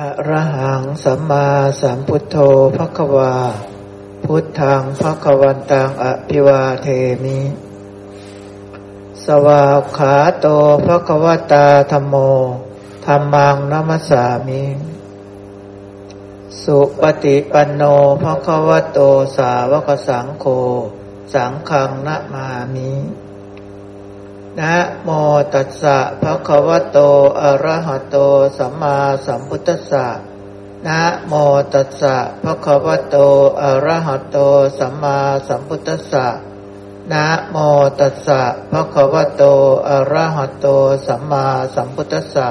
อะระหังสัมมาสัมพุทโธภควา พุทธังภควันตังอภิวาเทมิ สวาขาโตภควตาธรรมโมธรรมังนัมสามิ สุปฏิปันโนภควโตสาวกสังโฆ สังฆังนะมามิ นะโมตัสสะภะคะวะโต อะระหะโต สัมมาสัมพุทธัสสะนะโมตัสสะภะคะวะโต อะระหะโต สัมมาสัมพุทธัสสะนะโมตัสสะภะคะวะโต อะระหะโต สัมมาสัมพุทธัสสะ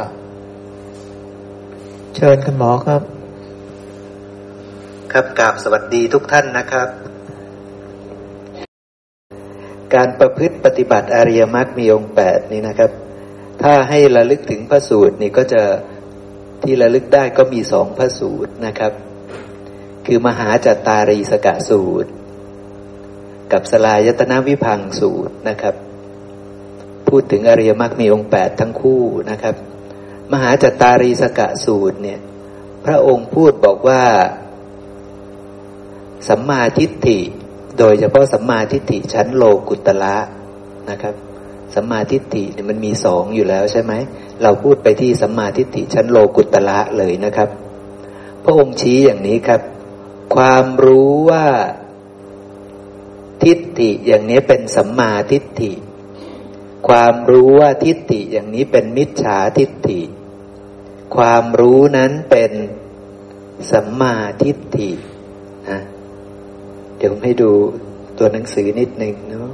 เชิญคุณหมอครับ ครับกราบสวัสดีทุกท่านนะครับ การประพฤติปฏิบัติอริยมรรคมีองค์แปดนี้นะครับ ถ้าให้ระลึกถึงพระสูตรนี่ก็จะที่ระลึกได้ก็มีสองพระสูตรนะครับ คือมหาจัตตารีสกะสูตร กับสลายตนาวิพังสูตรนะครับ พูดถึงอริยมรรคมีองค์แปดทั้งคู่นะครับ มหาจัตตารีสกะสูตรเนี่ย พระองค์พูดบอกว่า สัมมาทิฏฐิ โดยเฉพาะสัมมาทิฏฐิชั้นโลกุตละนะครับสัมมาทิฏฐิเนี่ยมันมีสองอยู่แล้วใช่ไหม เราพูดไปที่สัมมาทิฏฐิชั้นโลกุตละเลยนะครับ พระองค์ชี้อย่างนี้ครับ ความรู้ว่าทิฏฐิอย่างนี้เป็นสัมมาทิฏฐิ ความรู้ว่าทิฏฐิอย่างนี้เป็นมิจฉาทิฏฐิ ความรู้นั้นเป็นสัมมาทิฏฐินะ ดี๋ยวให้ดูตัวหนังสือนิดหนึ่งเนาะ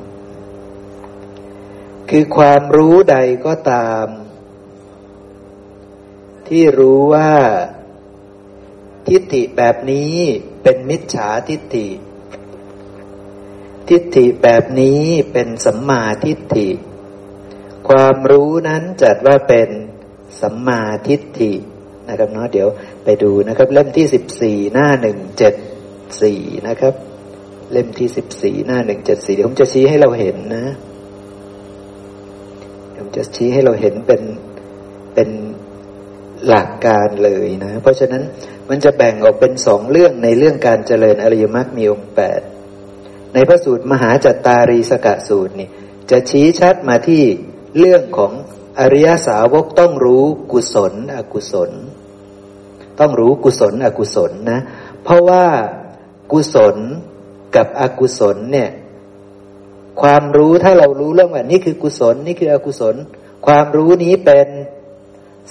คือความรู้ใดก็ตาม ที่รู้ว่า ทิฏฐิแบบนี้เป็นมิจฉาทิฏฐิ ทิฏฐิแบบนี้เป็นสัมมาทิฏฐิ ความรู้นั้นจัดว่าเป็นสัมมาทิฏฐินะครับเนาะเดี๋ยวไปดูนะครับ เล่มที่สิบสี่หน้าหนึ่งเจ็ดสี่นะครับ เล่มที่สิบสี่หน้าหนึ่งเจ็ดสี่เดี๋ยวผมจะชี้ให้เราเห็นนะผมจะชี้ให้เราเห็นเป็นเป็นหลักการเลยนะ เพราะฉะนั้นมันจะแบ่งออกเป็นสองเรื่องในเรื่องการเจริญอริยมรรคมีองค์แปดในพระสูตรมหาจัตตารีสกะสูตรนี่จะชี้ชัดมาที่เรื่องของอริยสาวกต้องรู้กุศล อกุศล ต้องรู้กุศล อกุศลนะ เพราะว่ากุศล กับอกุศลเนี่ย ความรู้ถ้าเรารู้เรื่องว่านี่คือกุศลนี่คืออกุศล ความรู้นี้เป็น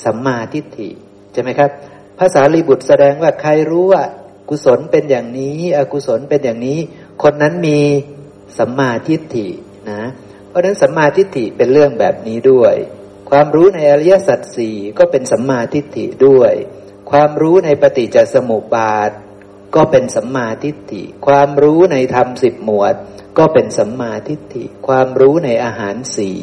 สัมมาทิฏฐิใช่ไหมครับภาษาลีบุตรแสดงว่าใครรู้ว่า กุศลเป็นอย่างนี้ อกุศลเป็นอย่างนี้ คนนั้นมีสัมมาทิฏฐินะ เพราะฉะนั้นสัมมาทิฏฐิเป็นเรื่องแบบนี้ด้วย ความรู้ในอริยสัจสี่ก็เป็นสัมมาทิฏฐิด้วย ความรู้ในปฏิจจสมุปบาท ก็เป็นสัมมาทิฏฐิ ความรู้ในธรรมสิบหมวด ก็เป็นสัมมาทิฏฐิ ความรู้ในอาหารสี่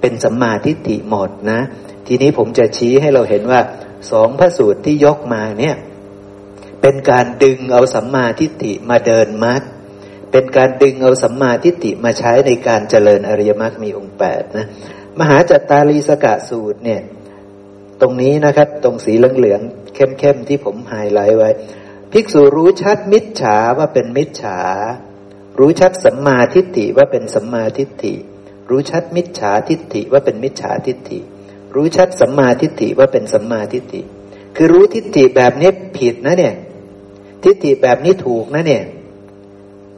เป็นสัมมาทิฏฐิหมดนะ ทีนี้ผมจะชี้ให้เราเห็นว่าสองพระสูตรที่ยกมาเนี่ยเป็นการดึงเอาสัมมาทิฏฐิมาเดินมรรคเป็นการดึงเอาสัมมาทิฏฐิมาใช้ในการเจริญอริยมรรคมีองค์แปดนะมหาจัตตารีสกสูตรเนี่ยตรงนี้นะครับตรงสีเหลืองๆเข้มๆที่ผมไฮไลท์ไว้ ภิกษุรู้ชัดมิจฉาว่าเป็นมิจฉา รู้ชัดสัมมาทิฏฐิว่าเป็นสัมมาทิฏฐิ รู้ชัดมิจฉาทิฏฐิว่าเป็นมิจฉาทิฏฐิ รู้ชัดสัมมาทิฏฐิว่าเป็นสัมมาทิฏฐิ คือรู้ทิฏฐิแบบนี้ผิดนะเนี่ย ทิฏฐิแบบนี้ถูกนะเนี่ย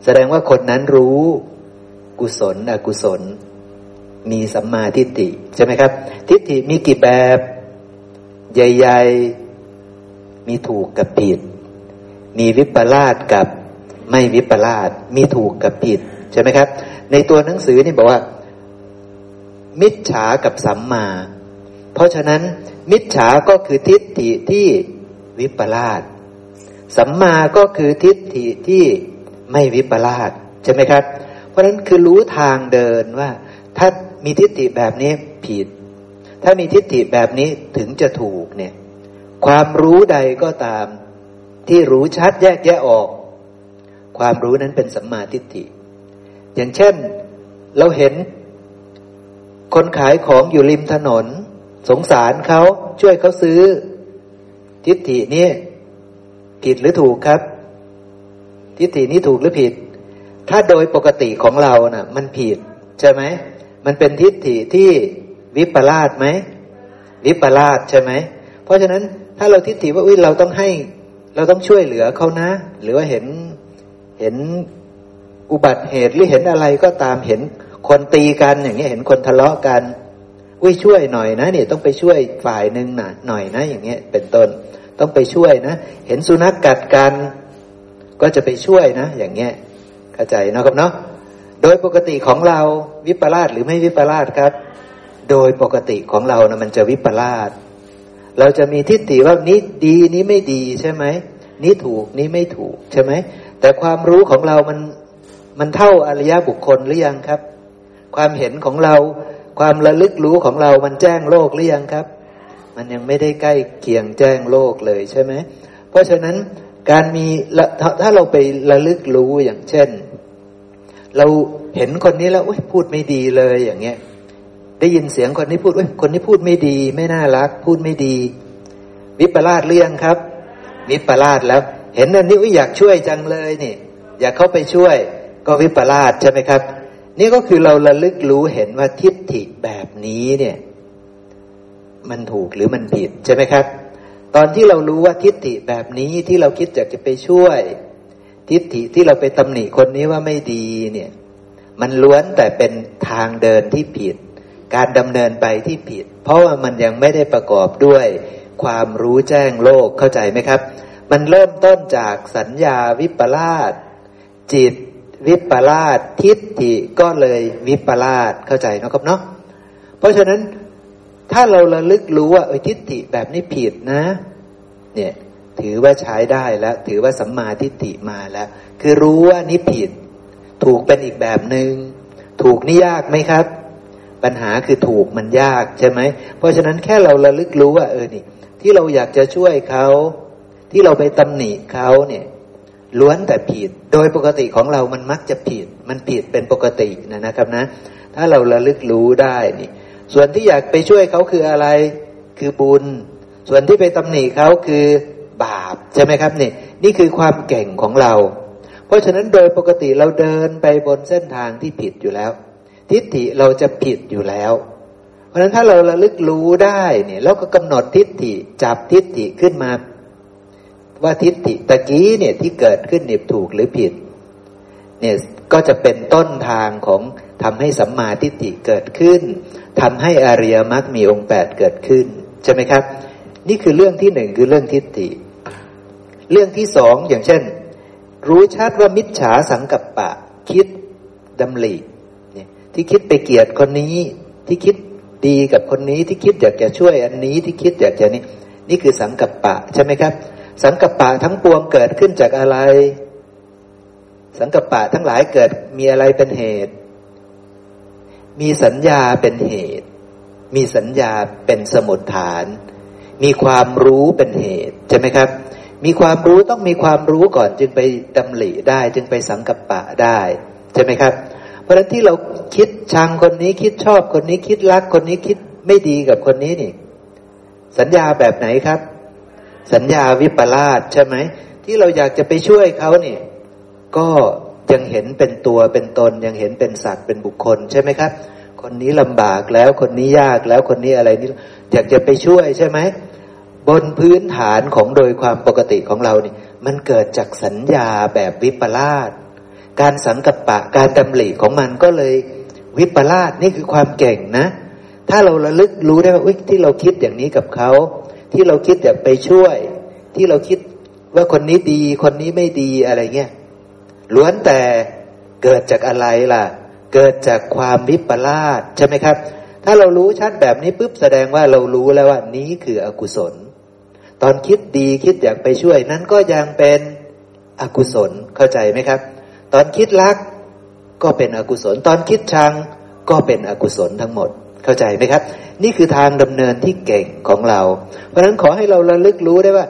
แสดงว่าคนนั้นรู้กุศลอกุศล มีสัมมาทิฏฐิใช่ไหมครับ ทิฏฐิมีกี่แบบ ใหญ่ ๆ มีถูกกับผิด มีวิปลาสกับไม่วิปลาสมีถูกกับผิดใช่ไหมครับ ในตัวหนังสือนี่บอกว่า มิจฉากับสัมมา เพราะฉะนั้น มิจฉาก็คือทิฏฐิที่วิปลาสสัมมาก็คือทิฏฐิที่ไม่วิปลาสใช่ไหมครับ เพราะฉะนั้นคือรู้ทางเดินว่า ถ้ามีทิฏฐิแบบนี้ผิด ถ้ามีทิฏฐิแบบนี้ถึงจะถูกเนี่ย ความรู้ใดก็ตาม ที่รู้ชัดแยกแยะออก ความรู้นั้นเป็นสัมมาทิฏฐิ อย่างเช่น เราเห็น คนขายของอยู่ริมถนน สงสารเขาช่วยเขาซื้อ ทิฏฐินี้ผิดหรือถูกครับ ทิฏฐินี้ถูกหรือผิด ถ้าโดยปกติของเรานะ่ะ มันผิด ใช่ไหมมันเป็นทิฏฐิที่วิปลาสไหมวิปลาสใช่ไหมเพราะฉะนั้นถ้าเราทิฏฐิว่าอุ้ยเราต้องให้ เราต้องช่วยเหลือเขานะ หรือว่าเห็นเห็นอุบัติเหตุหรือเห็นอะไรก็ตามเห็นคนตีกันอย่างเงี้ยเห็นคนทะเลาะกันอุ้ยช่วยหน่อยนะเนี่ยต้องไปช่วยฝ่ายหนึ่งนะหน่อยนะ อย่างเงี้ยเป็นต้น ต้องไปช่วยนะ เห็นสุนัขกกัดกัน ก็จะไปช่วยนะ อย่างเงี้ยเข้าใจนะครับเนาะโดยปกติของเราวิปลาสหรือไม่วิปลาสครับ โดยปกติของเรานะมันจะวิปลาส เราจะมีทิฏฐิว่านี้ดีนี้ไม่ดีใช่ไหมนี้ถูกนี้ไม่ถูกใช่ไหมแต่ความรู้ของเรามันมันเท่าอริยบุคคลหรือยังครับ ความเห็นของเราความระลึกรู้ของเรามันแจ้งโลกหรือยังครับ มันยังไม่ได้ใกล้เคียงแจ้งโลกเลยใช่ไหมเพราะฉะนั้นการมีถ้าเราไประลึกรู้อย่างเช่น เราเห็นคนนี้แล้วพูดไม่ดีเลยอย่างเงี้ย ได้ยินเสียงคนนี้พูดเฮ้ยคนนี้พูดไม่ดี ไม่น่ารัก พูดไม่ดี วิปลาสเรื่องครับ วิปลาสแล้ว เห็นอันนี้อยากช่วยจังเลยนี่ อยากเข้าไปช่วย ก็วิปลาสใช่ไหมครับ นี่ก็คือเราระลึกรู้เห็นว่าทิฏฐิแบบนี้เนี่ย มันถูกหรือมันผิดใช่ไหมครับ ตอนที่เรารู้ว่าทิฏฐิแบบนี้ที่เราคิดอยากจะไปช่วย ทิฏฐิที่เราไปตำหนิคนนี้ว่าไม่ดีเนี่ย มันล้วนแต่เป็นทางเดินที่ผิด การดำเนินไปที่ผิด เพราะว่ามันยังไม่ได้ประกอบด้วยความรู้แจ้งโลกเข้าใจไหมครับ มันเริ่มต้นจากสัญญาวิปลาสจิตวิปลาสทิฏฐิก็เลยวิปลาสเข้าใจนะครับเนาะเพราะฉะนั้นถ้าเราระลึกรู้ว่าทิฏฐิแบบนี้ผิดนะ เนี่ยถือว่าใช้ได้แล้ว ถือว่าสัมมาทิฏฐิมาแล้ว คือรู้ว่านี่ผิด ถูกเป็นอีกแบบหนึง่งถูกนี่ยากไหมครับ ปัญหาคือถูกมันยากใช่ไหม เพราะฉะนั้นแค่เราระลึกรู้ว่า เออนี่ ที่เราอยากจะช่วยเขา ที่เราไปตำหนิเขาเนี่ยล้วนแต่ผิด โดยปกติของเรามันมักจะผิด มันผิดเป็นปกตินะนะครับนะ ถ้าเราระลึกรู้ได้นี่ ส่วนที่อยากไปช่วยเขาคืออะไร คือบุญ ส่วนที่ไปตำหนิเขาคือบาปใช่ไหมครับนี่นี่คือความเก่งของเรา เพราะฉะนั้นโดยปกติเราเดินไปบนเส้นทางที่ผิดอยู่แล้ว ทิฏฐิเราจะผิดอยู่แล้ว เพราะฉะนั้นถ้าเราระลึกรู้ได้เนี่ยแล้วก็กำหนดทิฏฐิจับทิฏฐิขึ้นมา ว่าทิฏฐิตะกี้เนี่ยที่เกิดขึ้นเนี่ยถูกหรือผิดเนี่ยก็จะเป็นต้นทางของทำให้สัมมาทิฏฐิเกิดขึ้นทำให้อริยมรรคมีองค์แปดเกิดขึ้นใช่ไหมครับ นี่คือเรื่องที่หนึ่งคือเรื่องทิฏฐิ เรื่องที่สองอย่างเช่น รู้ชัดว่ามิจฉาสังกัปปะ คิดดำรี ที่คิดไปเกลียดคนนี้ ที่คิดดีกับคนนี้ที่คิดอยากจะช่วยอันนี้ที่คิดอยากจะนี่นี่คือสังกัปปะใช่ไหมครับ สังกัปะทั้งปวงเกิดขึ้นจากอะไร สังกัปะทั้งหลายเกิดมีอะไรเป็นเหตุ มีสัญญาเป็นเหตุ มีสัญญาเป็นสมุดฐาน มีความรู้เป็นเหตุใช่ไหมครับ มีความรู้ต้องมีความรู้ก่อนจึงไปดำริได้ จึงไปสังกปะได้ใช่ไหมครับ เพราะฉะนั้นที่เราคิดชังคนนี้คิดชอบคนนี้คิดรักคนนี้คิดไม่ดีกับคนนี้นี่ สัญญาแบบไหนครับ สัญญาวิปลาสใช่ไหมที่เราอยากจะไปช่วยเขาเนี่ยก็ยังเห็นเป็นตัวเป็นตนยังเห็นเป็นสัตว์เป็นบุคคลใช่ไหมครับ คนนี้ลำบากแล้วคนนี้ยากแล้วคนนี้อะไรนี่อยากจะไปช่วยใช่ไหมบนพื้นฐานของโดยความปกติของเรานี่มันเกิดจากสัญญาแบบวิปลาส การสังกัปปะการดำริของมันก็เลยวิปลาสนี่คือความเก่งนะ ถ้าเราระลึกรู้ได้ว่าที่เราคิดอย่างนี้กับเขา ที่เราคิดอยากไปช่วย ที่เราคิดว่าคนนี้ดี คนนี้ไม่ดีอะไรเงี้ยล้วนแต่เกิดจากอะไรล่ะ เกิดจากความวิปลาสใช่ไหมครับ ถ้าเรารู้ชัดแบบนี้ปุ๊บแสดงว่าเรารู้แล้วว่านี้คืออกุศล ตอนคิดดีคิดอยากไปช่วย นั้นก็ยังเป็นอกุศลเข้าใจไหมครับ ตอนคิดรักก็เป็นอกุศล ตอนคิดชังก็เป็นอกุศลทั้งหมด เข้าใจไหมครับ นี่คือทางดำเนินที่เก่งของเรา เพราะฉะนั้นขอให้เราระลึกรู้ได้ว่า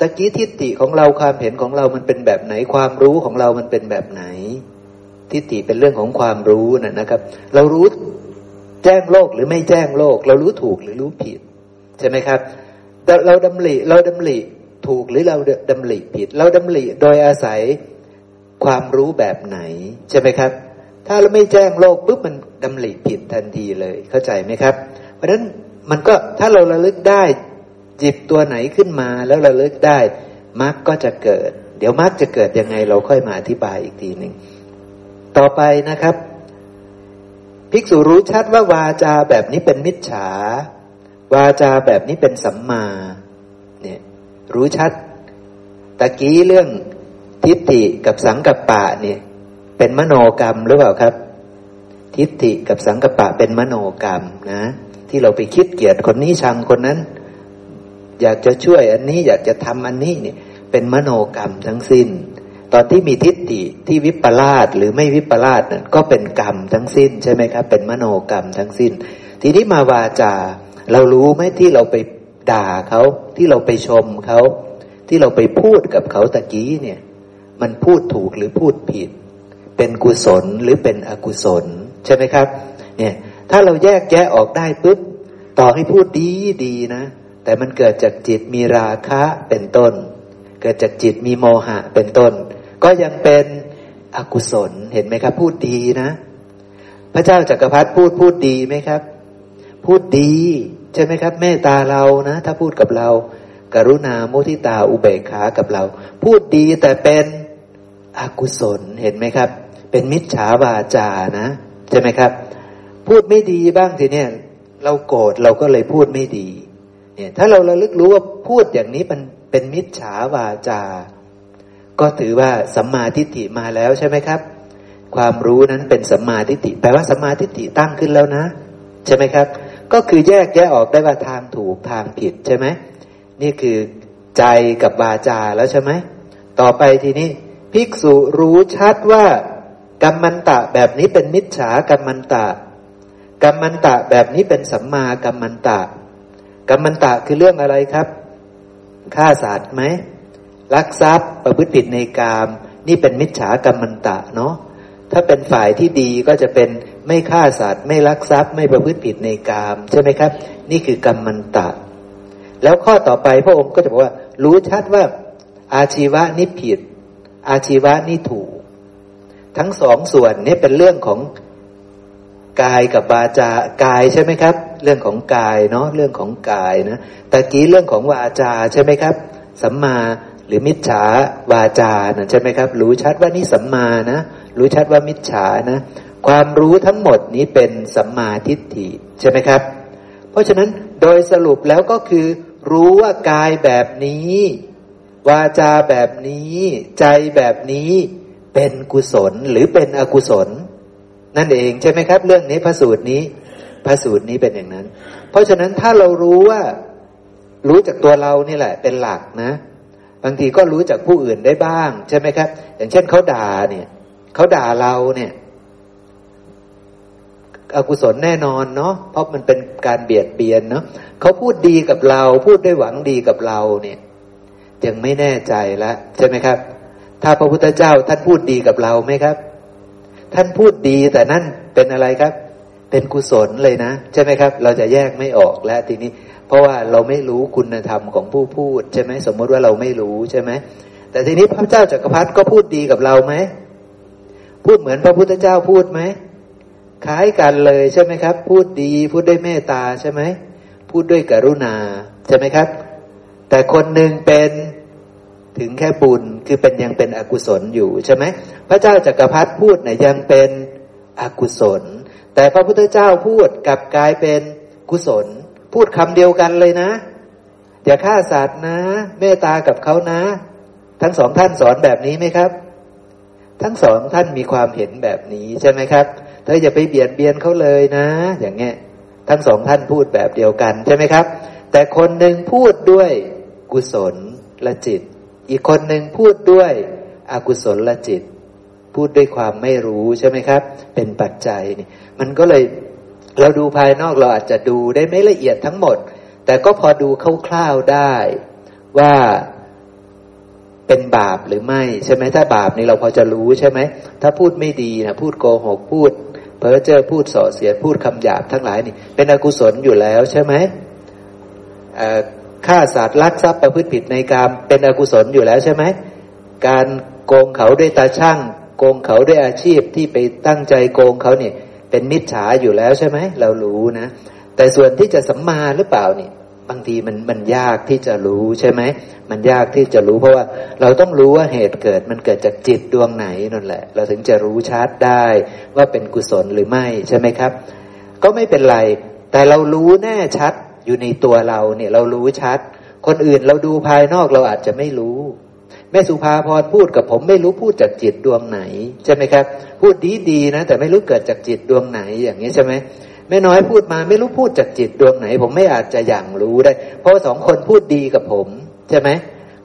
ตะกี้ทิฏฐิของเราความเห็นของเรามันเป็นแบบไหน ความรู้ของเรามันเป็นแบบไหน ทิฏฐิเป็นเรื่องของความรู้นะนะครับ เรารู้แจ้งโลกหรือไม่แจ้งโลก เรารู้ถูกหรือรู้ผิด ใช่ไหมครับเราดำริเราดำริถูกหรือเราดำริผิด เราดำริโดยอาศัย ความรู้แบบไหน ใช่ไหมครับ ถ้าเราไม่แจ้งโลกปุ๊บมันดำริผิดทันทีเลยเข้าใจไหมครับ เพราะฉะนั้นมันก็ถ้าเราระลึกได้จิตตัวไหนขึ้นมาแล้วระลึกได้มรรคก็จะเกิด เดี๋ยวมรรคจะเกิดยังไงเราค่อยมาอธิบายอีกทีหนึ่งต่อไปนะครับ ภิกษุรู้ชัดว่าวาจาแบบนี้เป็นมิจฉา วาจาแบบนี้เป็นสัมมา เนี่ย รู้ชัดตะกี้เรื่อง ทิฏฐิกับสังกัปปะเนี่ย เป็นมโนกรรมหรือเปล่าครับ ทิฏฐิกับสังกัปปะเป็นมโนกรรมนะ ที่เราไปคิดเกลียดคนนี้ชังคนนั้น อยากจะช่วยอันนี้อยากจะทำอันนี้เนี่ย เป็นมโนกรรมทั้งสิ้น ตอนที่มีทิฏฐิที่วิปลาสหรือไม่วิปลาสนั่นก็เป็นกรรมทั้งสิ้นใช่ไหมครับ เป็นมโนกรรมทั้งสิ้น ทีนี้มาวาจา เรารู้ไหมที่เราไปด่าเขาที่เราไปชมเขาที่เราไปพูดกับเขาตะกี้เนี่ย มันพูดถูกหรือพูดผิด เป็นกุศลหรือเป็นอกุศล ใช่ไหมครับ เนี่ยถ้าเราแยกแยะออกได้ปุ๊บต่อให้พูดดีดีนะ แต่มันเกิดจากจิตมีราคะเป็นต้น เกิดจากจิตมีโมหะเป็นต้น ก็ยังเป็นอกุศลเห็นไหมครับ พูดดีนะ พระเจ้าจากักรพรรดิพูดพูดดีไหมครับ พูดดี ใช่ไหมครับ เมตตาเรานะ ถ้าพูดกับเรา กรุณาโมทิตาอุเบกขากับเรา พูดดีแต่เป็น อกุศลเห็นไหมครับ เป็นมิจฉาวาจานะใช่ไหมครับ พูดไม่ดีบ้างทีเนี้ยเราโกรธเราก็เลยพูดไม่ดี เนี่ย ถ้าเราระลึกรู้ว่าพูดอย่างนี้มันเป็นมิจฉาวาจา ก็ถือว่าสัมมาทิฏฐิมาแล้วใช่ไหมครับ ความรู้นั้นเป็นสัมมาทิฏฐิแปลว่าสัมมาทิฏฐิตั้งขึ้นแล้วนะ ใช่ไหมครับ ก็คือแยกแยะออกได้ว่าทางถูกทางผิดใช่ไหมนี่คือใจกับวาจาแล้วใช่ไหมต่อไปทีนี้ ภิกษุรู้ชัดว่า กรรมันตะแบบนี้เป็นมิจฉากรรมันตะกรรมันตะแบบนี้เป็นสัมมากรรมันตะกรรมันตะคือเรื่องอะไรครับฆ่าสัตว์ไหมลักทรัพย์ประพฤติผิดในกาม นี่เป็นมิจฉากรรมันตะเนาะถ้าเป็นฝ่ายที่ดีก็จะเป็นไม่ฆ่าสัตว์ ไม่ลักทรัพย์ ไม่ประพฤติผิดในกาม ใช่ไหมครับ นี่คือกรรมมันตะ แล้วข้อต่อไปพระองค์ก็จะบอกว่า รู้ชัดว่าอาชีวะนี่ผิด อาชีวะนี่ถูก ทั้งสองส่วนนี้เป็นเรื่องของกายกับบาจากายใช่ไหมครับ เรื่องของกายเนาะเรื่องของกายนะตะกี้เรื่องของวาจาใช่ไหมครับ สัมมาหรือมิจฉาวาจานะใช่ไหมครับ รู้ชัดว่านี่สัมมานะรู้ชัดว่ามิจฉานะความรู้ทั้งหมดนี้เป็นสัมมาทิฏฐิใช่ไหมครับ เพราะฉะนั้นโดยสรุปแล้วก็คือ รู้ว่ากายแบบนี้ วาจาแบบนี้ ใจแบบนี้เป็นกุศลหรือเป็นอกุศล นั่นเองใช่ไหมครับ เรื่องนี้พระสูตรนี้พระสูตรนี้เป็นอย่างนั้น เพราะฉะนั้นถ้าเรารู้ว่า รู้จากตัวเรานี่แหละ เป็นหลักนะ บางทีก็รู้จากผู้อื่นได้บ้าง ใช่ไหมครับ อย่างเช่นเขาด่าเนี่ยเขาด่าเราเนี่ย อกุศลแน่นอนเนาะเพราะมันเป็นการเบียดเบียนเนาะเขาพูดดีกับเรา พูดด้วยหวังดีกับเราเนี่ย ยังไม่แน่ใจแล้วใช่ไหมครับ ถ้าพระพุทธเจ้าท่านพูดดีกับเราไหมครับ ท่านพูดดีแต่นั่นเป็นอะไรครับ เป็นกุศลเลยนะ ใช่ไหมครับ เราจะแยกไม่ออกแล้วทีนี้ เพราะว่าเราไม่รู้คุณธรรมของผู้พูดใช่ไหมสมมติว่าเราไม่รู้ใช่ไหมแต่ทีนี้พระเจ้าจักรพรรดิก็พูดดีกับเราไหมพูดเหมือนพระพุทธเจ้าพูดไหมคล้ายกันเลยใช่ไหมครับ พูดดีพูดด้วยเมตตาใช่ไหมพูดด้วยกรุณาใช่ไหมครับ แต่คนหนึ่งเป็น ถึงแค่บุญคือเป็นยังเป็นอกุศลอยู่ใช่ไหมพระเจ้าจากักรพรรดิพูดเนี่ยยังเป็นอกุศล แต่พระพุทธเจ้าพูดกลับกลายเป็นกุศล พูดคำเดียวกันเลยนะ อย่าฆ่าสัตว์นะ เมตตากับเขานะ ทั้งสองท่านสอนแบบนี้ไหมครับ ทั้งสองท่านมีความเห็นแบบนี้ใช่ไหมครับ เธออย่าไปเบียดเบียนเขาเลยนะ อย่างเงี้ยทั้งสองท่านพูดแบบเดียวกันใช่ไหมครับ แต่คนหนึ่งพูดด้วยกุศลและจิต อีกคนหนึ่งพูดด้วยอกุศลละจิต พูดด้วยความไม่รู้ใช่ไหมครับ เป็นปัจจัยนี่มันก็เลยเราดูภายนอกเราอาจจะดูได้ไม่ละเอียดทั้งหมด แต่ก็พอดูคร่าวๆได้ว่าเป็นบาปหรือไม่ใช่ไหมถ้าบาปนี่เราพอจะรู้ใช่ไหมถ้าพูดไม่ดีนะพูดโกหกพูดเพ้อเจ้อพูดส่อเสียดพูดคำหยาบทั้งหลายนี่ เป็นอกุศลอยู่แล้วใช่ไหม ฆ่าสัตว์ลักทรัพย์ประพฤติผิดในกรรมเป็นอกุศลอยู่แล้วใช่ไหม การโกงเขาด้วยตาช่าง โกงเขาด้วยอาชีพที่ไปตั้งใจโกงเขาเนี่ย เป็นมิจฉาอยู่แล้วใช่ไหม เรารู้นะ แต่ส่วนที่จะสัมมาหรือเปล่าเนี่ยบางทีมันมันยากที่จะรู้ใช่ไหม มันยากที่จะรู้เพราะว่าเราต้องรู้ว่าเหตุเกิดมันเกิดจากจิตดวงไหนนั่นแหละ เราถึงจะรู้ชัดได้ว่าเป็นกุศลหรือไม่ใช่ไหมครับ ก็ไม่เป็นไร แต่เรารู้แน่ชัด อยู่ในตัวเราเนี่ยเรารู้ชัด คนอื่นเราดูภายนอกเราอาจจะไม่รู้ แม่สุภาพรพูดกับผมไม่รู้พูดจากจิตดวงไหนใช่ไหมครับ พูดดีๆนะ แต่ไม่รู้เกิดจากจิตดวงไหนอย่างนี้ใช่ไหมแม่น้อยพูดมาไม่รู้พูดจากจิตดวงไหน ผมไม่อาจจะอย่างรู้ได้ เพราะสองคนพูดดีกับผม ใช่ไหม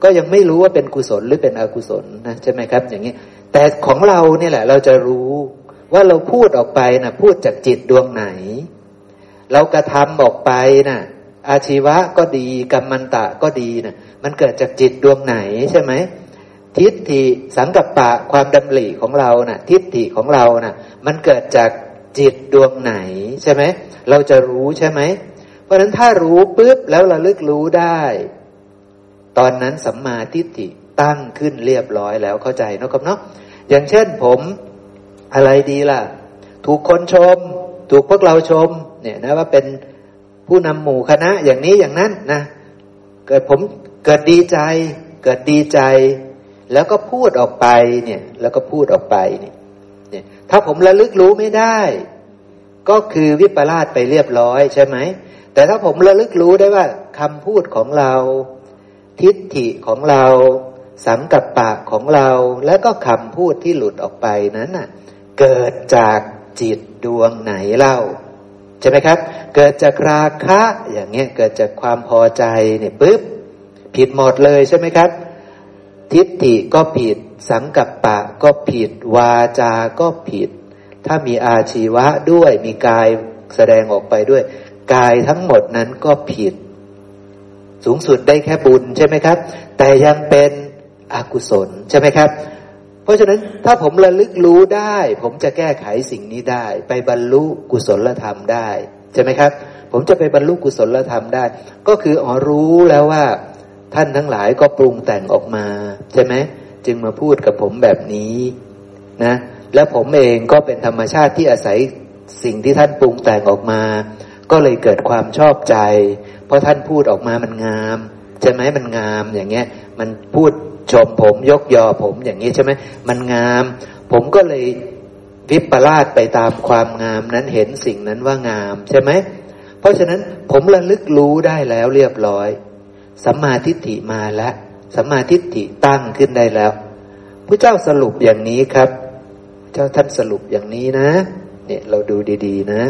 ก็ยังไม่รู้ว่าเป็นกุศลหรือเป็นอกุศลนะใช่ไหมครับ อย่างนี้ แต่ของเราเนี่ยแหละ เราจะรู้ว่าเราพูดออกไปนะพูดจากจิตดวงไหน เรากระทำออกไปนะอาชีวะก็ดีกรรมันตะก็ดีนะมันเกิดจากจิตดวงไหนใช่ไหมทิฏฐิสังกัปปะความดำริของเรานะ่ะ ทิฏฐิของเรานะ่ะ มันเกิดจากจิตดวงไหนใช่ไหมเราจะรู้ใช่ไหมเพราะฉะนั้นถ้ารู้ปุ๊บแล้วระลึกรู้ได้ ตอนนั้นสัมมาทิฏฐิตั้งขึ้นเรียบร้อยแล้วเข้าใจนะครับเนาะอย่างเช่นผมอะไรดีล่ะ ถูกคนชม ถูกพวกเราชม เนี่ยนะว่าเป็นผู้นำหมู่คณะอย่างนี้อย่างนั้นนะเกิดผมเกิดดีใจ เกิดดีใจ แล้วก็พูดออกไปเนี่ยแล้วก็พูดออกไปเนี่ยเนี่ยถ้าผมระลึกรู้ไม่ได้ ก็คือวิปลาสไปเรียบร้อยใช่ไหมแต่ถ้าผมระลึกรู้ได้ว่าคำพูดของเรา ทิฏฐิของเรา สังกัปปะของเรา และก็คำพูดที่หลุดออกไปนั้นน่ะ เกิดจากจิตดวงไหนเล่า ใช่ไหมครับ เกิดจากราคะอย่างเงี้ยเกิดจากความพอใจเนี่ยปุ๊บผิดหมดเลยใช่ไหมครับ ทิฏฐิก็ผิด สังกัปปะก็ผิด วาจาก็ผิด ถ้ามีอาชีวะด้วยมีกายแสดงออกไปด้วย กายทั้งหมดนั้นก็ผิด สูงสุดได้แค่บุญใช่ไหมครับ แต่ยังเป็นอกุศลใช่ไหมครับ ราะฉะนั้นถ้าผมระลึกรู้ได้ ผมจะแก้ไขสิ่งนี้ได้ ไปบรรลุกุศลธรรมได้ใช่ไหมครับ ผมจะไปบรรลุกุศลธรรมได้ ก็คืออ๋อรู้แล้วว่า ท่านทั้งหลายก็ปรุงแต่งออกมาใช่ไหมจึงมาพูดกับผมแบบนี้นะ และผมเองก็เป็นธรรมชาติที่อาศัยสิ่งที่ท่านปรุงแต่งออกมา ก็เลยเกิดความชอบใจ เพราะท่านพูดออกมามันงามใช่ไหมมันงามอย่างเงี้ย มันพูด ชมผมยกยอผมอย่างนี้ใช่ไหมมันงาม ผมก็เลยวิปลาสไปตามความงามนั้นเห็นสิ่งนั้นว่างามใช่ไหมเพราะฉะนั้นผมระลึกรู้ได้แล้วเรียบร้อยสัมมาทิฏฐิมาแล้วสัมมาทิฏฐิตั้งขึ้นได้แล้วพระเจ้าสรุปอย่างนี้ครับ เจ้าท่านสรุปอย่างนี้นะ เนี่ยเราดูดีๆนะ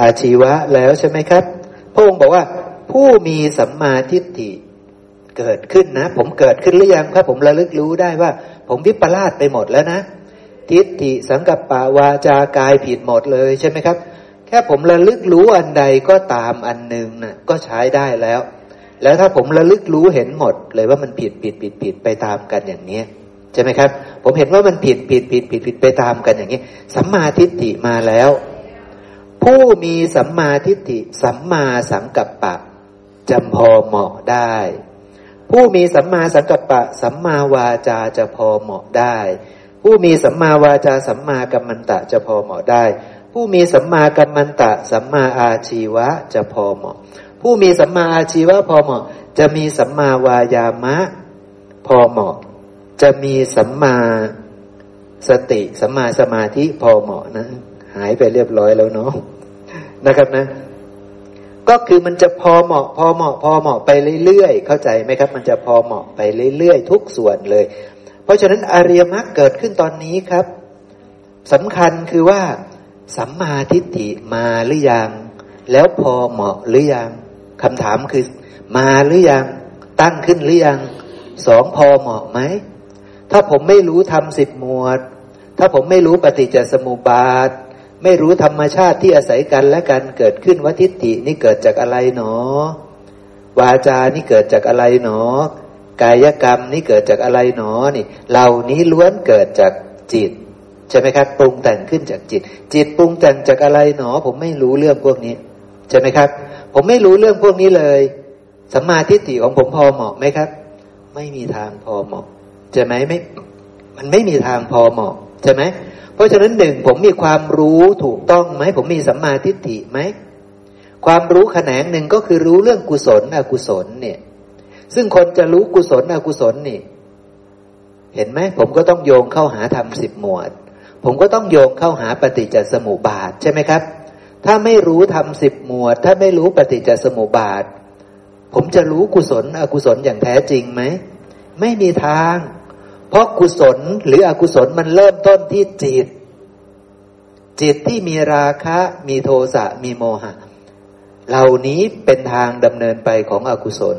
อาชีวะแล้วใช่ไหมครับพระองค์บอกว่า ผู้มีสัมมาทิฏฐิ เกิดขึ้นนะ ผมเกิดขึ้นหรือยังครับผมระลึกรู้ได้ว่า ผมวิปลาสไปหมดแล้วนะ ทิฏฐิสังกัปปะวาจากายผิดหมดเลยใช่ไหมครับ แค่ผมระลึกรู้อันใดก็ตามอันหนึ่งนะ่ะก็ใช้ได้แล้ว แล้วถ้าผมระลึกรู้เห็นหมด เลยว่ามันผิดผิดผิดผิดไปตามกันอย่างนี้ใช่ไหมครับ ผมเห็นว่ามันผิดผิดผิดผิดผิดไปตามกันอย่างนี้สัมมาทิฏฐิมาแล้ว ผู้มีสัมมาทิฏฐิสัมมาสังกัปปะจำพอเหมาะได้ ผู้มีสัมมาสังกัปปะ สัมมาวาจาจะพอเหมาะได้ ผู้มีสัมมาวาจาสัมมากัมมันตะจะพอเหมาะได้ ผู้มีสัมมากัมมันตะ สัมมาอาชีวะจะพอเหมาะ ผู้มีสัมมาอาชีวะพอเหมาะ จะมีสัมมาวายามะ พอเหมาะ จะมีสัมมาสติสัมมาสมาธิพอเหมาะนะ หายไปเรียบร้อยแล้วเนาะนะครับนะ ก็คือมันจะพอเหมาะพอเหมาะพอเหมาะไปเรื่อยๆ เข้าใจไหมครับ มันจะพอเหมาะไปเรื่อยๆ ทุกส่วนเลย เพราะฉะนั้นอริยมรรคเกิดขึ้นตอนนี้ครับสำคัญคือว่า สัมมาทิฏฐิมาหรือยัง แล้วพอเหมาะหรือยังคำถามคือ มาหรือยัง ตั้งขึ้นหรือยังสองพอเหมาะไหม ถ้าผมไม่รู้ทำสิบหมวด ถ้าผมไม่รู้ปฏิจจสมุปบาท ไม่รู้ธรรมชาติที่อาศัยกันและกันเกิดขึ้นวัทิฏฐินี่เกิดจากอะไรหนอ วาจานี่เกิดจากอะไรหนอ กายกรรมนี่เกิดจากอะไรหนอนี่เหล่านี้ล้วนเกิดจากจิต ใช่ไหมครับปรุงแต่งขึ้นจากจิต จิตปรุงแต่งจากอะไรหนอ ผมไม่รู้เรื่องพวกนี้ ใช่ไหมครับ ผมไม่รู้เรื่องพวกนี้เลยสัมมาทิฏฐิของผมพอเหมาะไหมครับ ไม่มีทางพอเหมาะใช่ไหมไม่ มันไม่มีทางพอเหมาะใช่ไหม เพราะฉะนั้นหนึ่งผมมีความรู้ถูกต้องไหมผมมีสัมมาทิฏฐิไหมความรู้แขนงหนึ่งก็คือรู้เรื่องกุศลอกุศลเนี่ย ซึ่งคนจะรู้กุศลอกุศลนี่ เห็นไหมผมก็ต้องโยงเข้าหาธรรมสิบหมวด ผมก็ต้องโยงเข้าหาปฏิจจสมุปบาทใช่ไหมครับ ถ้าไม่รู้ธรรมสิบหมวด ถ้าไม่รู้ปฏิจจสมุปบาท ผมจะรู้กุศลอกุศลอย่างแท้จริงไหมไม่มีทาง เพราะกุศลหรืออกุศลมันเริ่มต้นที่จิต จิตที่มีราคะ มีโทสะมีโมหะ เหล่านี้เป็นทางดำเนินไปของอกุศล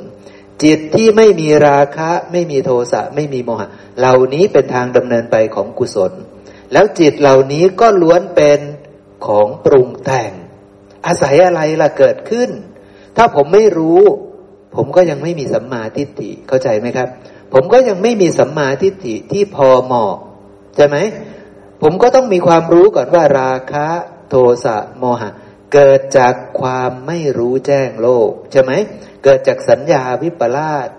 จิตที่ไม่มีราคะ ไม่มีโทสะไม่มีโมหะ เหล่านี้เป็นทางดำเนินไปของกุศล แล้วจิตเหล่านี้ก็ล้วนเป็นของปรุงแต่ง อาศัยอะไรล่ะเกิดขึ้น ถ้าผมไม่รู้ ผมก็ยังไม่มีสัมมาทิฏฐิเข้าใจไหมครับ ผมก็ยังไม่มีสัมมาทิฏฐิที่พอเหมาะใช่ไหมผมก็ต้องมีความรู้ก่อนว่าราคะโทสะโมหะ เกิดจากความไม่รู้แจ้งโลกใช่ไหมเกิดจากสัญญาวิปลาส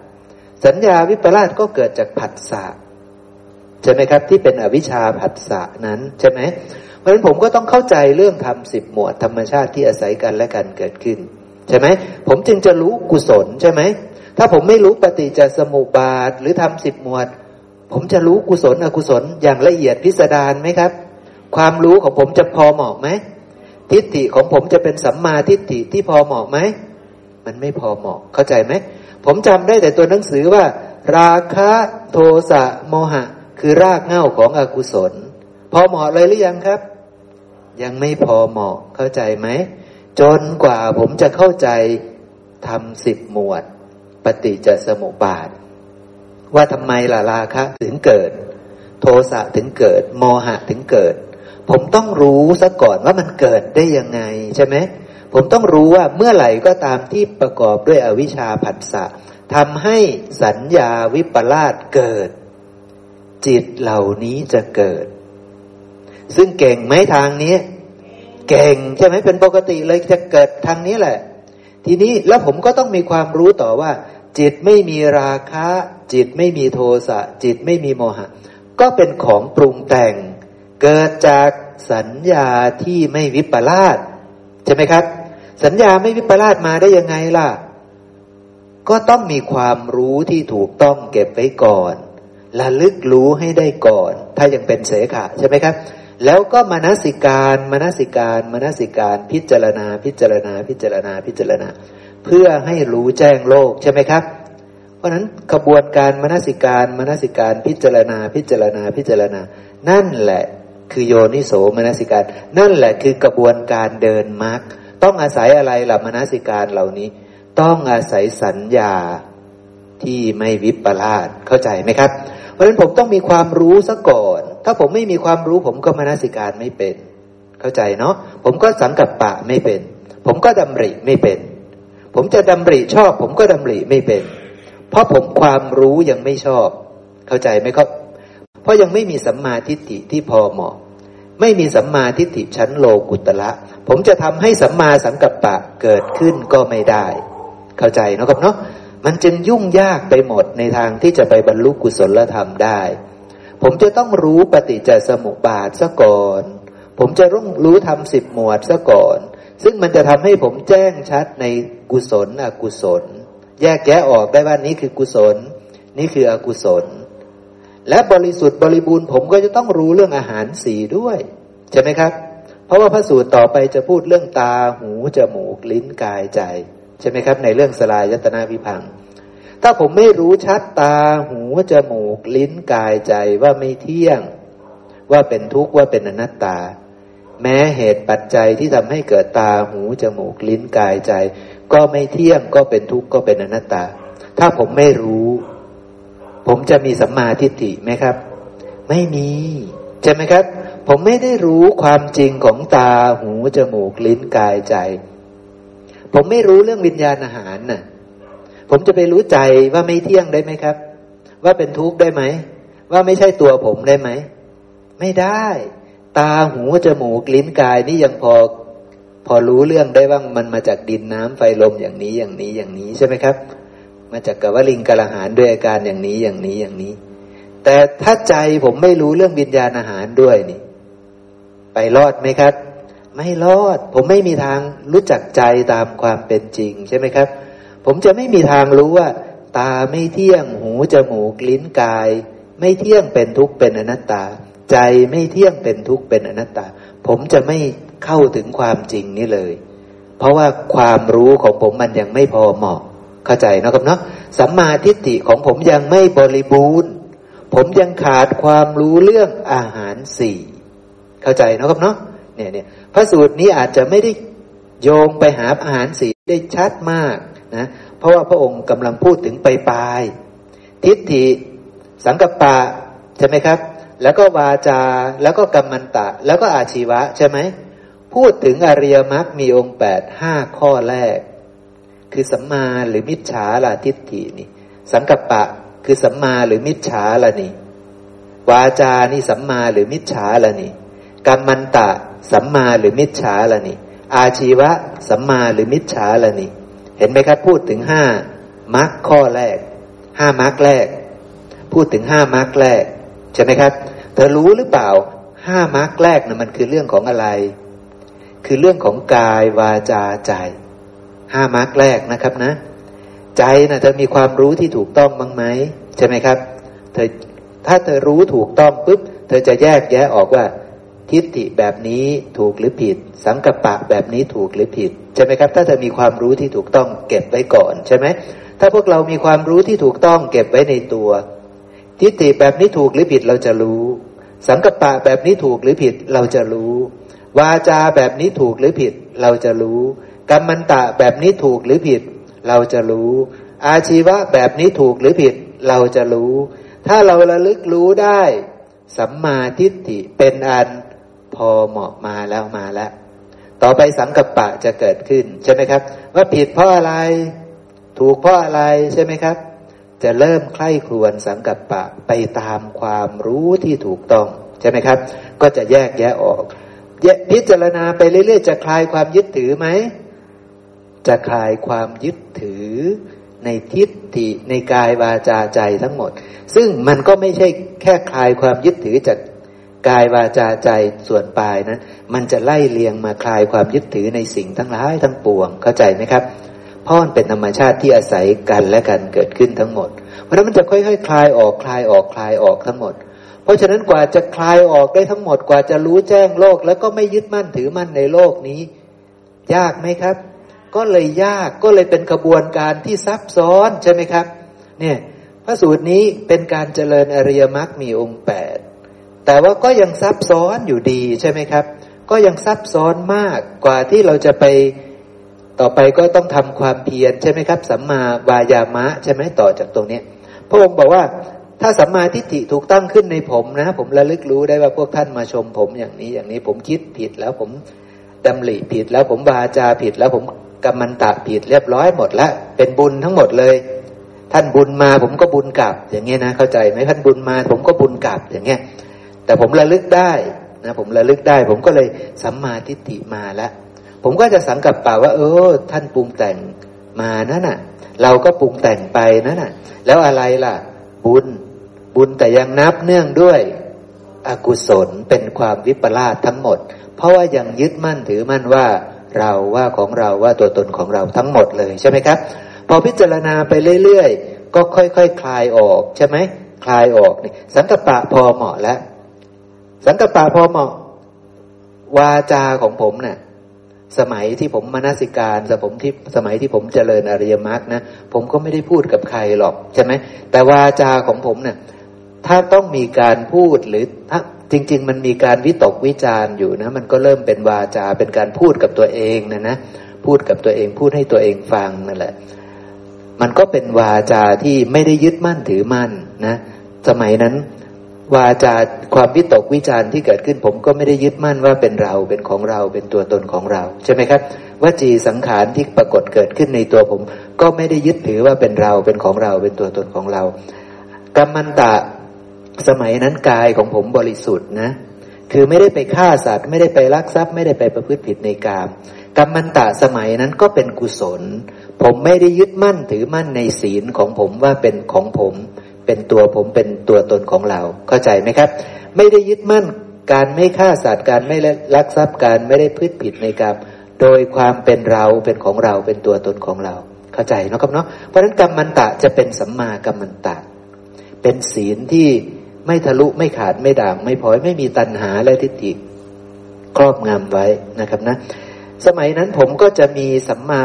สัญญาวิปลาสก็เกิดจากผัสสะใช่ไหมครับ ที่เป็นอวิชชาผัสสะนั้นใช่ไหมเพราะฉะนั้นผมก็ต้องเข้าใจเรื่องธรรมสิบหมวดธรรมชาติที่อาศัยกันและกันเกิดขึ้นใช่ไหมผมจึงจะรู้กุศลใช่ไหม ถ้าผมไม่รู้ปฏิจจสมุปบาทหรือธรรมสิบหมวด ผมจะรู้กุศลอกุศลอย่างละเอียดพิสดารไหมครับ ความรู้ของผมจะพอเหมาะไหมทิฏฐิของผมจะเป็นสัมมาทิฏฐิที่พอเหมาะไหมมันไม่พอเหมาะเข้าใจไหมผมจำได้แต่ตัวหนังสือว่า ราคะโทสะโมหะ คือรากเหง้าของอกุศล พอเหมาะเลยหรือยังครับ ยังไม่พอเหมาะเข้าใจไหมจนกว่าผมจะเข้าใจทำสิบหมวด ปฏิจจสมุปบาท ว่าทำไมล่ะราคะถึงเกิด โทสะถึงเกิด โมหะถึงเกิด ผมต้องรู้ซะก่อนว่ามันเกิดได้ยังไงใช่ไหมผมต้องรู้ว่าเมื่อไหร่ก็ตามที่ประกอบด้วยอวิชชาผัสสะทำให้สัญญาวิปลาสเกิด จิตเหล่านี้จะเกิด ซึ่งเก่งไหมทางนี้ เก่งใช่ไหมเป็นปกติเลยจะเกิดทางนี้แหละ ทีนี้แล้วผมก็ต้องมีความรู้ต่อว่า จิตไม่มีราคะ จิตไม่มีโทสะ จิตไม่มีโมหะ ก็เป็นของปรุงแต่ง เกิดจากสัญญาที่ไม่วิปลาสใช่ไหมครับ สัญญาไม่วิปลาสมาได้ยังไงล่ะ ก็ต้องมีความรู้ที่ถูกต้องเก็บไว้ก่อนระลึกรู้ให้ได้ก่อน ถ้ายังเป็นเสขะใช่ไหมครับ แล้วก็มนสิการมนสิการมนสิการพิจารณาพิจารณาพิจารณาพิจารณา เพื่อให้รู้แจ้งโลกใช่ไหมครับ เพราะนั้นขบวนการมนสิการมนสิการพิจารณาพิจารณาพิจารณา นั่นแหละคือโยนิโสมนสิการ นั่นแหละคือกระบวนการเดินมรรคต้องอาศัยอะไรล่ะมนสิการเหล่านี้ ต้องอาศัยสัญญาที่ไม่วิปลาสเข้าใจไหมครับ เพราะฉะนั้นผมต้องมีความรู้ซะก่อน ถ้าผมไม่มีความรู้ผมก็มนสิการไม่เป็น เข้าใจเนาะผมก็สังกัปปะไม่เป็น ผมก็ดำริไม่เป็น ผมจะดำริชอบ ผมก็ดำริไม่เป็น เพราะผมความรู้ยังไม่ชอบ เข้าใจไหมครับ เพราะยังไม่มีสัมมาทิฏฐิที่พอเหมาะ ไม่มีสัมมาทิฏฐิชั้นโลกุตละ ผมจะทำให้สัมมาสังกัปปะเกิดขึ้นก็ไม่ได้ เข้าใจนะครับเนาะมันจึงยุ่งยากไปหมดในทางที่จะไปบรรลุกุศลธรรมได้ ผมจะต้องรู้ปฏิจจสมุปบาทซะก่อน ผมจะต้องรู้ทำสิบหมวดซะก่อน ซึ่งมันจะทำให้ผมแจ้งชัดในกุศลอกุศล แยกแยะออกได้ว่านี้คือกุศล นี่คืออกุศล และบริสุทธิ์บริบูรณ์ผมก็จะต้องรู้เรื่องอาหารสีด้วย ใช่ไหมครับ เพราะว่าพระสูตรต่อไปจะพูดเรื่องตาหูจมูกลิ้นกายใจ ใช่ไหมครับ ในเรื่องสลายยตนาวิพังถ้าผมไม่รู้ชัดตาหูจมูกลิ้นกายใจว่าไม่เที่ยง ว่าเป็นทุกข์ว่าเป็นอนัตตา แม้เหตุปัจจัยที่ทำให้เกิดตาหูจมูกลิ้นกายใจ ก็ไม่เที่ยงก็เป็นทุกข์ก็เป็นอนัตตา ถ้าผมไม่รู้ ผมจะมีสัมมาทิฏฐิไหมครับ ไม่มีใช่ไหมครับ ผมไม่ได้รู้ความจริงของตาหูจมูกลิ้นกายใจ ผมไม่รู้เรื่องวิญญาณอาหารน่ะ ผมจะไปรู้ใจว่าไม่เที่ยงได้ไหมครับ ว่าเป็นทุกข์ได้ไหมว่าไม่ใช่ตัวผมได้ไหมไม่ได้ ตาหูจมูกลิ้นกายนี่ยังพอพอรู้เรื่องได้ว่ามันมาจากดินน้ำไฟลมอย่างนี้อย่างนี้อย่างนี้ใช่ไหมครับ มาจากกวลิงกระหารด้วยอาการอย่างนี้อย่างนี้อย่างนี้ แต่ถ้าใจผมไม่รู้เรื่องวิญญาณอาหารด้วยนี่ ไปรอดไหมครับ ไม่รอด ผมไม่มีทางรู้จักใจตามความเป็นจริงใช่ไหมครับ ผมจะไม่มีทางรู้ว่า ตาไม่เที่ยงหูจมูกลิ้นกาย ไม่เที่ยงเป็นทุกข์เป็นอนัตตา ใจไม่เที่ยงเป็นทุกข์เป็นอนัตตา ผมจะไม่เข้าถึงความจริงนี้เลย เพราะว่าความรู้ของผมมันยังไม่พอเหมาะ เข้าใจนะครับเนาะสัมมาทิฏฐิของผมยังไม่บริบูรณ์ ผมยังขาดความรู้เรื่องอาหารสี่เข้าใจนะครับเนาะเนี่ยเนี่ยพระสูตรนี้อาจจะไม่ได้โยงไปหาอาหารสีได้ชัดมากนะเพราะว่าพระองค์กำลังพูดถึงไปปลาย ทิฏฐิสังกปะใช่ไหมครับ แล้วก็วาจา แล้วก็กรรมันตะ แล้วก็อาชีวะใช่ไหม พูดถึงอริยมรรคมีองค์แปดห้าข้อแรก คือสัมมาหรือมิจฉาละทิฏฐินี่ สังกัปปะคือสัมมาหรือมิจฉาละนี่ วาจานี่สัมมาหรือมิจฉาละนี่กรรมันตะ สัมมาหรือมิจฉาละนี่ อาชีวะ สัมมาหรือมิจฉาละนี่ เห็นไหมครับพูดถึงห้ามรรคข้อแรกห้ามรรคแรก พูดถึงห้ามรรคแรก ใช่ไหมครับ เธอรู้หรือเปล่าห้ามารรคแรกนะมันคือเรื่องของอะไร คือเรื่องของกายวาจาใจห้ามาร์กแรกนะครับนะ ใจนะเธอมีความรู้ที่ถูกต้องบ้างไหมใช่ไหมครับ เธอถ้าเธอรู้ถูกต้องปุ๊บเธอจะแยกแยะออกว่า ทิฏฐิแบบนี้ถูกหรือผิด สังกัปปะแบบนี้ถูกหรือผิดใช่ไหมครับ ถ้าเธอมีความรู้ที่ถูกต้องเก็บไว้ก่อนใช่ไหมถ้าพวกเรามีความรู้ที่ถูกต้องเก็บไว้ในตัว ทิฏฐิแบบนี้ถูกหรือผิดเราจะรู้ สังกัปปะแบบนี้ถูกหรือผิดเราจะรู้ วาจาแบบนี้ถูกหรือผิดเราจะรู้กรรมันตะแบบนี้ถูกหรือผิด เราจะรู้ อาชีวะแบบนี้ถูกหรือผิด เราจะรู้ ถ้าเราระลึกรู้ได้ สัมมาทิฏฐิเป็นอันพอเหมาะมาแล้วมาแล้ว ต่อไปสังกัปปะจะเกิดขึ้นใช่ไหมครับ ว่าผิดเพราะอะไร ถูกเพราะอะไรใช่ไหมครับ จะเริ่มใคร่ครวญสังกัปปะไปตามความรู้ที่ถูกต้อง ใช่ไหมครับ ก็จะแยกแยะออกพิจารณาไปเรื่อยๆ จะคลายความยึดถือไหม จะคลายความยึดถือในทิฏฐิในกายวาจาใจทั้งหมด ซึ่งมันก็ไม่ใช่แค่คลายความยึดถือจากกายวาจาใจส่วนปลายนะั้นมันจะไล่เลียงมาคลายความยึดถือในสิ่งทั้งหลายทั้งปวงเข้าใจไหมครับ เพราะมันเป็นธรรมชาติที่อาศัยกันและกันเกิดขึ้นทั้งหมด เพราะนั้นมันจะค่อยๆ คลายออกคลายออกคลายออกทั้งหมด เพราะฉะนั้นกว่าจะคลายออกได้ทั้งหมดกว่าจะรู้แจ้งโลก แล้วก็ไม่ยึดมั่นถือมั่นในโลกนี้ ยากไหมครับ ก็เลยยากก็เลยเป็นกระบวนการที่ซับซ้อนใช่ไหมครับ เนี่ยพระสูตรนี้เป็นการเจริญอริยมรรคมีองค์แปดแต่ว่าก็ยังซับซ้อนอยู่ดีใช่ไหมครับ ก็ยังซับซ้อนมากกว่าที่เราจะไป ต่อไปก็ต้องทำความเพียรใช่ไหมครับ สัมมาวายามะใช่ไหมต่อจากตรงนี้พระองค์บอกว่าถ้าสัมมาทิฏฐิถูกตั้งขึ้นในผมนะ ผมระลึกรู้ได้ว่าพวกท่านมาชมผมอย่างนี้อย่างนี้ผมคิดผิดแล้วผมดำริผิดแล้วผมวาจาผิดแล้วผมกรรมันตะผิดเรียบร้อยหมดแล้วเป็นบุญทั้งหมดเลย ท่านบุญมาผมก็บุญกลับ อย่างเงี้ยนะเข้าใจไหมท่านบุญมาผมก็บุญกลับอย่างเงี้ยแต่ผมระลึกได้นะผมระลึกได้ ผมก็เลยสัมมาทิฏฐิมาแล้ว ผมก็จะสังกับป่าว่า เออ ท่านปรุงแต่งมานั่นน่ะ เราก็ปรุงแต่งไปนั่นน่ะ แล้วอะไรล่ะ บุญ บุญแต่ยังนับเนื่องด้วย อกุศลเป็นความวิปลาสทั้งหมด เพราะว่ายังยึดมั่นถือมั่นว่าเราว่าของเราว่าตัวตนของเราทั้งหมดเลยใช่ไหมครับ พอพิจารณาไปเรื่อยๆ ก็ค่อยๆคคลายออกใช่ไหมคลายออกนี่สังกปะพอเหมาะแล้ว สังกปะพอเหมาะ วาจาของผมเนะ่ย สมัยที่ผมมานาสิการสผมที่สมัยที่ผมเจริญอริยมรรคนะผมก็ไม่ได้พูดกับใครหรอกใช่ไหมแต่วาจาของผมเนะ่ยถ้าต้องมีการพูดหรือถ้าจริง ๆ มันมีการวิตกวิจารณ์อยู่นะมันก็เริ่มเป็นวาจาเป็นการพูดกับตัวเองนะนะพูดกับตัวเองพูดให้ตัวเองฟังนั่นแหละ มันก็เป็นวาจาที่ไม่ได้ยึดมั่นถือมั่นนะ สมัยนั้น วาจาความวิตกวิจารณ์ที่เกิดขึ้น ผมก็ไม่ได้ยึดมั่นว่าเป็นเราเป็นของเราเป็นตัวตนของเรา ใช่ไหมครับวจีสังขารที่ปรากฏเกิดขึ้นในตัวผม ก็ไม่ได้ยึดถือว่าเป็นเราเป็นของเราเป็นตัวตนของเรากรรมันตะสมัยนั้นกายของผมบริสุทธิ์นะ คือไม่ได้ไปฆ่าสัตว์ ไม่ได้ไปลักทรัพย์ ไม่ได้ไปประพฤติผิดในกามกรรมันตะสมัยนั้นก็เป็นกุศล ผมไม่ได้ยึดมั่นถือมั่นในศีลของผมว่าเป็นของผม เป็นตัวผมเป็นตัวตนของเรา เข้าใจไหมครับ ไม่ได้ยึดมั่นการไม่ฆ่าสัตว์การไม่ลักทรัพย์การไม่ได้พืชผิดในกรรมโดยความเป็นเราเป็นของเราเป็นตัวตนของเรา เข้าใจนะครับเนาะเพราะฉะนั้นกรรมมันตะจะเป็นสัมมากัมมันตะ เป็นศีลที่ไม่ทะลุไม่ขาดไม่ด่าง ไม่พลอยไม่มีตัณหาและทิฏฐิครอบงำไว้นะครับนะ สมัยนั้นผมก็จะมีสัมมา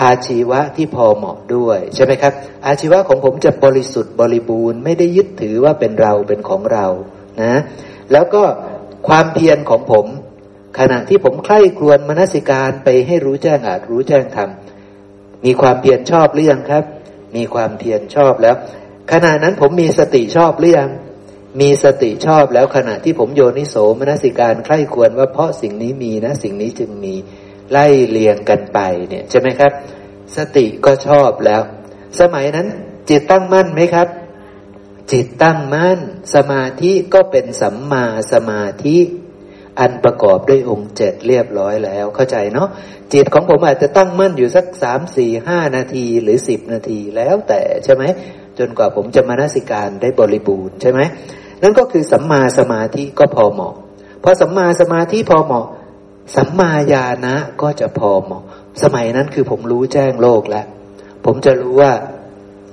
อาชีวะที่พอเหมาะด้วยใช่ไหมครับ อาชีวะของผมจะบริสุทธิ์บริบูรณ์ไม่ได้ยึดถือว่าเป็นเราเป็นของเรานะ แล้วก็ความเพียรของผม ขณะที่ผมใคร่ครวญมนสิการไปให้รู้แจ้งอาจรู้แจ้งธรรมมีความเพียรชอบหรือยังครับ มีความเพียรชอบแล้ว ขณะนั้นผมมีสติชอบหรือยังมีสติชอบแล้วขณะที่ผมโยนิโสมนสิการใคร่ควรว่าเพราะสิ่งนี้มีนะสิ่งนี้จึงมี ไล่เลียงกันไปเนี่ยใช่ไหมครับ สติก็ชอบแล้ว สมัยนั้น จิตตั้งมั่นไหมครับ จิตตั้งมั่น สมาธิก็เป็นสัมมาสมาธิอันประกอบด้วยองค์เจ็ดเรียบร้อยแล้ว เข้าใจเนาะจิตของผมอาจจะตั้งมั่นอยู่สักสามสี่ห้านาทีหรือสิบนาทีแล้วแต่ใช่ไหมจนกว่าผมจะมานสิการได้บริบูรณ์ใช่ไหมนั่นก็คือสัมมาสมาธิก็พอเหมาะพอสัมมาสมาธิพอเหมาะ สัมมาญาณะก็จะพอเหมาะสมัยนั้นคือผมรู้แจ้งโลกแล้ว ผมจะรู้ว่า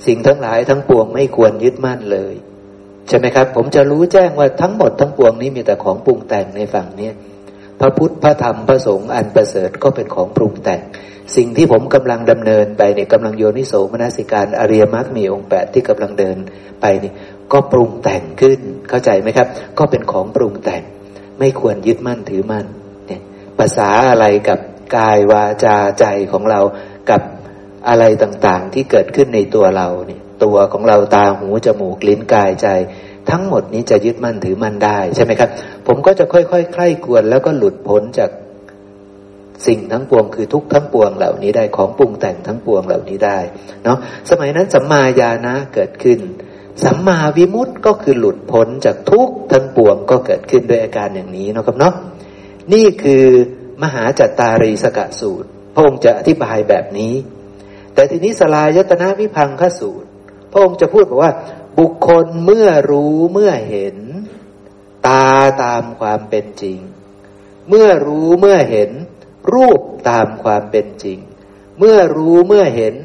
สิ่งทั้งหลายทั้งปวงไม่ควรยึดมั่นเลย ใช่ไหมครับ ผมจะรู้แจ้งว่าทั้งหมดทั้งปวงนี้มีแต่ของปรุงแต่งในฝั่งนี้พระพุทธพระธรรมพระสงฆ์อันประเสริฐก็เป็นของปรุงแต่ง สิ่งที่ผมกำลังดำเนินไปเนี่ยกำลังโยนิโสมนสิการอริยมรรคมีองค์แปดที่กำลังเดินไปนี่ก็ปรุงแต่งขึ้นเข้าใจไหมครับ ก็เป็นของปรุงแต่ง ไม่ควรยึดมั่นถือมั่น ภาษาอะไรกับกายวาจาใจของเรากับอะไรต่างๆ ที่เกิดขึ้นในตัวเราเนี่ยตัวของเราตาหูจมูกลิ้นกายใจ ทั้งหมดนี้จะยึดมั่นถือมั่นได้ใช่ไหมครับ ผมก็จะค่อยๆ ใคร่ควรแล้วก็หลุดพ้นจากสิ่งทั้งปวงคือทุกทั้งปวงเหล่านี้ได้ของปรุงแต่งทั้งปวงเหล่านี้ได้เนาะสมัยนั้นสัมมาญาณะเกิดขึ้น สัมมาวิมุตต์ก็คือหลุดพ้นจากทุกทั้งปวงก็เกิดขึ้นด้วยอาการอย่างนี้นะครับเนาะ นี่คือมหาจัตตารีสกะสูตร พระองค์จะอธิบายแบบนี้ แต่ทีนี้สลายตนะวิพังคสูตร พระองค์จะพูดบอกว่า บุคคลเมื่อรู้เมื่อเห็น ตาตามความเป็นจริง เมื่อรู้เมื่อเห็น รูปตามความเป็นจริง เมื่อรู้เมื่อเห็น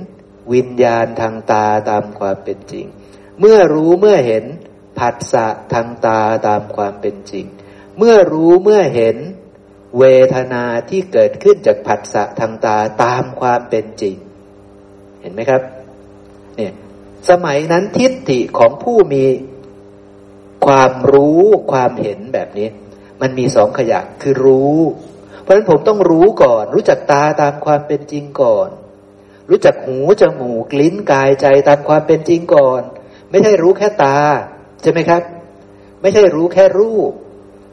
วิญญาณทางตาตามความเป็นจริง เมื่อรู้เมื่อเห็นผัสสะทางตาตามความเป็นจริง เมื่อรู้เมื่อเห็น เวทนาที่เกิดขึ้นจากผัสสะทางตาตามความเป็นจริง เห็นไหมครับ เนี่ย สมัยนั้นทิฏฐิของผู้มีความรู้ความเห็นแบบนี้ มันมีสองขยักคือรู้ เพราะฉะนั้นผมต้องรู้ก่อน รู้จักตาตามความเป็นจริงก่อน รู้จักหูจมูกลิ้นกายใจตามความเป็นจริงก่อน ไม่ใช่รู้แค่ตา ใช่ไหมครับ ไม่ใช่รู้แค่รูป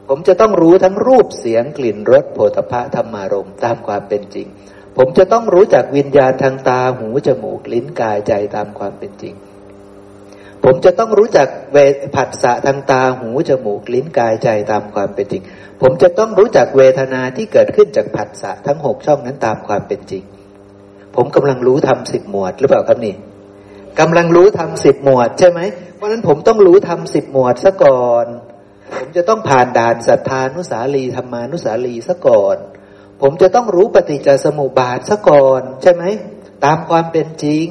ผมจะต้องรู้ทั้งรูปเสียงกลิ่นรสโผฏฐะธรรมารมตามความเป็นจริง ผมจะต้องรู้จักวิญญาณทางตาหูจมูกลิ้นกายใจตามความเป็นจริง ผมจะต้องรู้จักเวผัสสะทางตาหูจมูกลิ้นกายใจตามความเป็นจริง ผมจะต้องรู้จักเวทนาที่เกิดขึ้นจากผัสสะทั้งหกช่องนั้นตามความเป็นจริง ผมกำลังรู้ทำสิบหมวดหรือเปล่าครับนี่กำลังรู้ทำสิบหมวดใช่ไหมเพราะนั้นผมต้องรู้ทำสิบหมวดซะก่อน ผมจะต้องผ่านด่านศรัทธานุสาลีธรรมานุสาลีซะก่อน ผมจะต้องรู้ปฏิจจสมุปบาทซะก่อน ใช่ไหม ตามความเป็นจริง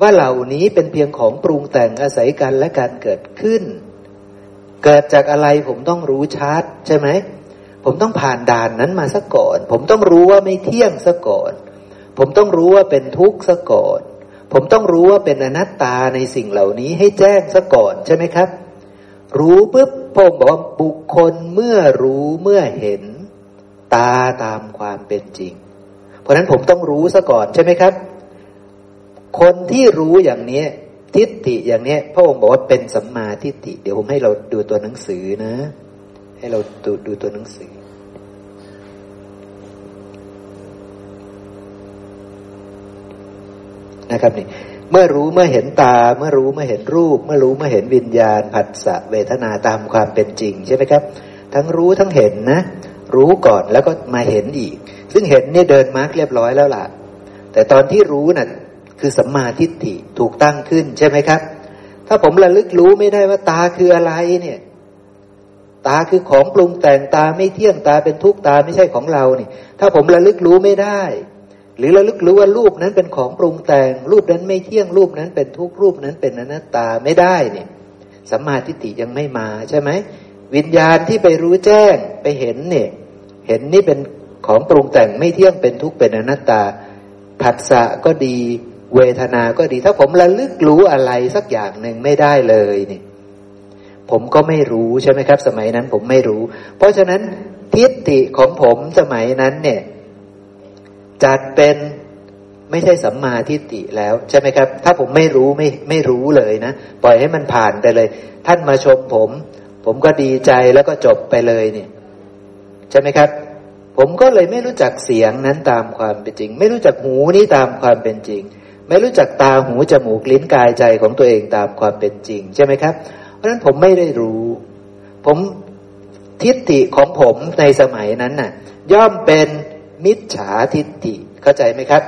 ว่าเหล่านี้เป็นเพียงของปรุงแต่งอาศัยกันและการเกิดขึ้น เกิดจากอะไรผมต้องรู้ชัดใช่ไหม ผมต้องผ่านด่านนั้นมาซะก่อน ผมต้องรู้ว่าไม่เที่ยงซะก่อน ผมต้องรู้ว่าเป็นทุกข์ซะก่อน ผมต้องรู้ว่าเป็นอนัตตาในสิ่งเหล่านี้ให้แจ้งซะก่อนใช่ไหมครับ รู้ปุ๊บพงบอกว่าบุคคลเมื่อรู้เมื่อเห็น ตาตามความเป็นจริง เพราะนั้นผมต้องรู้ซะก่อนใช่ไหมครับ คนที่รู้อย่างนี้ทิฏฐิอย่างนี้พระองค์บอกว่าเป็นสัมมาทิฏฐิเดี๋ยวผมให้เราดูตัวหนังสือนะ ให้เราดูดูตัวหนังสือนะครับนี่ เมื่อรู้เมื่อเห็นตา เมื่อรู้เมื่อเห็นรูป เมื่อรู้เมื่อเห็นวิญญาณผัสสะเวทนาตามความเป็นจริงใช่ไหมครับ ทั้งรู้ทั้งเห็นนะ รู้ก่อนแล้วก็มาเห็นอีก ซึ่งเห็นนี่เดินมาร์กเรียบร้อยแล้วล่ะ แต่ตอนที่รู้นะ่ะคือสัมมาทิฏฐิถูกตั้งขึ้นใช่ไหมครับ ถ้าผมระลึกรู้ไม่ได้ว่าตาคืออะไรเนี่ย ตาคือของปรุงแต่งตาไม่เที่ยงตาเป็นทุกตาไม่ใช่ของเราเนี่ยถ้าผมระลึกรู้ไม่ได้ หรือระลึกรู้ว่ารูปนั้นเป็นของปรุงแต่ง รูปนั้นไม่เที่ยงรูปนั้นเป็นทุกรูปนั้นเป็นอนัตตาไม่ได้เนี่ยสัมมาทิฏฐิยังไม่มาใช่ไหมวิญญาณที่ไปรู้แจ้งไปเห็นเนี่ยเห็นนี่เป็นของปรุงแต่งไม่เที่ยงเป็นทุกข์เป็นอนัตตาผัสสะก็ดีเวทนาก็ดี ถ้าผมระลึกรู้อะไรสักอย่างหนึ่งไม่ได้เลยนี่ผมก็ไม่รู้ใช่ไหมครับ สมัยนั้นผมไม่รู้ เพราะฉะนั้นทิฏฐิของผมสมัยนั้นเนี่ย จัดเป็นไม่ใช่สัมมาทิฏฐิแล้ว ใช่ไหมครับ ถ้าผมไม่รู้ไม่ไม่รู้เลยนะ ปล่อยให้มันผ่านไปเลย ท่านมาชมผม ผมก็ดีใจแล้วก็จบไปเลยเนี่ยใช่ไหมครับ ผมก็เลยไม่รู้จักเสียงนั้นตามความเป็นจริง ไม่รู้จักหูนี้ตามความเป็นจริง ไม่รู้จักตาหูจมูกลิ้นกายใจของตัวเองตามความเป็นจริง ใช่ไหมครับ เพราะฉะนั้นผมไม่ได้รู้ ผมทิฏฐิของผมในสมัยนั้นน่ะ ย่อมเป็น มิจฉาทิฏฐิเข้าใจไหมครับ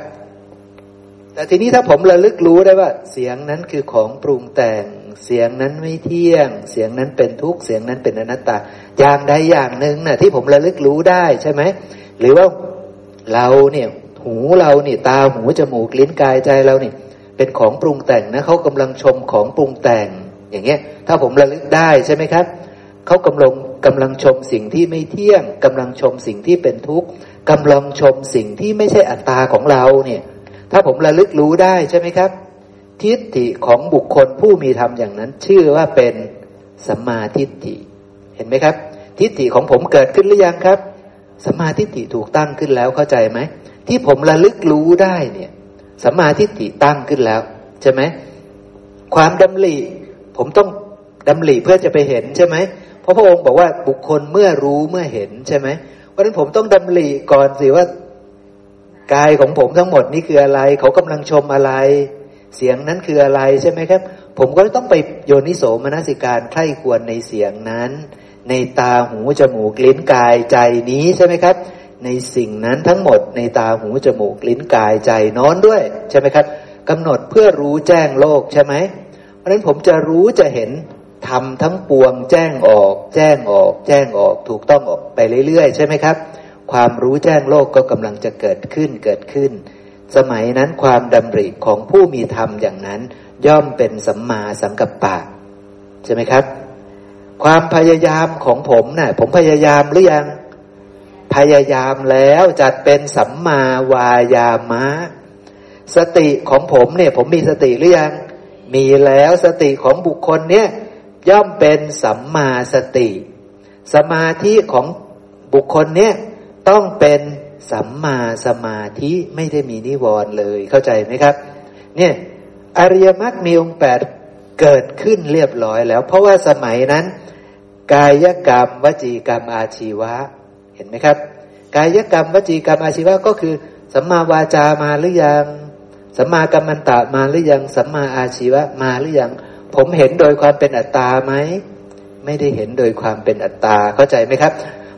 แต่ทีนี้ถ้าผมระลึกรู้ได้ว่า เสียงนั้นคือของปรุงแต่ง เสียงนั้นไม่เที่ยง เสียงนั้นเป็นทุกข์เสียงนั้นเป็นอนัตตา อย่างใดอย่างหนึ่งนะ่ะที่ผมระลึกรู้ได้ใช่ไหมหรือว่าเราเนี่ยหูเราเนี่ยตาหูจมูกลิ้นกายใจเราเนี่ยเป็นของปรุงแต่งนะเขากำลังชมของปรุงแต่ง อย่างเงี้ย ถ้าผมระลึกได้ใช่ไหมครับเขากำลังกำลังชมสิ่งที่ไม่เที่ยงกำลังชมสิ่งที่เป็นทุกข์ กำลังชมสิ่งที่ไม่ใช่อัตตาของเราเนี่ย ถ้าผมระลึกรู้ได้ใช่ไหมครับ ทิฏฐิของบุคคลผู้มีธรรมอย่างนั้น ชื่อว่าเป็นสัมมาทิฏฐิ เห็นไหมครับ ทิฏฐิของผมเกิดขึ้นหรือยังครับสัมมาทิฏฐิถูกตั้งขึ้นแล้วเข้าใจไหมที่ผมระลึกรู้ได้เนี่ยสัมมาทิฏฐิตั้งขึ้นแล้วใช่ไหมความดำริผมต้องดำริเพื่อจะไปเห็นใช่ไหมเพราะพระองค์บอกว่าบุคคลเมื่อรู้เมื่อเห็นใช่ไหม เพราะฉะนั้นผมต้องดำริก่อนสิว่ากายของผมทั้งหมดนี่คืออะไร เขากำลังชมอะไร เสียงนั้นคืออะไรใช่ไหมครับ ผมก็ต้องไปโยนิโสมนสิการใคร่ควรในเสียงนั้น ในตาหูจมูกลิ้นกายใจนี้ใช่ไหมครับ ในสิ่งนั้นทั้งหมด ในตาหูจมูกลิ้นกายใจนอนด้วยใช่ไหมครับกำหนดเพื่อรู้แจ้งโลกใช่ไหมเพราะฉะนั้นผมจะรู้จะเห็น ทำทั้งปวงแจ้งออก แจ้งออก แจ้งออกถูกต้องออกไปเรื่อยๆ ใช่ไหมครับ ความรู้แจ้งโลกก็กำลังจะเกิดขึ้นเกิดขึ้น สมัยนั้นความดำริของผู้มีธรรมอย่างนั้น ย่อมเป็นสัมมาสังกัปปะใช่ไหมครับ ความพยายามของผมนะ่ะผมพยายามหรือยัง พยายามแล้วจัดเป็นสัมมาวายามะ สติของผมเนี่ย ผมมีสติหรือยัง มีแล้วสติของบุคคลเนี่ย ย่อมเป็นสัมมาสติ สมาธิของบุคคลเนี่ยต้องเป็นสัมมาสมาธิไม่ได้มีนิวรณ์เลยเข้าใจไหมครับ เนี่ยอริยมรรคมีองค์แปดเกิดขึ้นเรียบร้อยแล้ว เพราะว่าสมัยนั้น กายกรรม วจีกรรมอาชีวะ เห็นไหมครับ กายกรรม วจีกรรมอาชีวะก็คือสัมมาวาจามาหรือยังสัมมากัมมันตะมาหรือยังสัมมาอาชีวะมาหรือยัง ผมเห็นโดยความเป็นอัตตาไหมไม่ได้เห็นโดยความเป็นอัตตาเข้าใจไหมครับ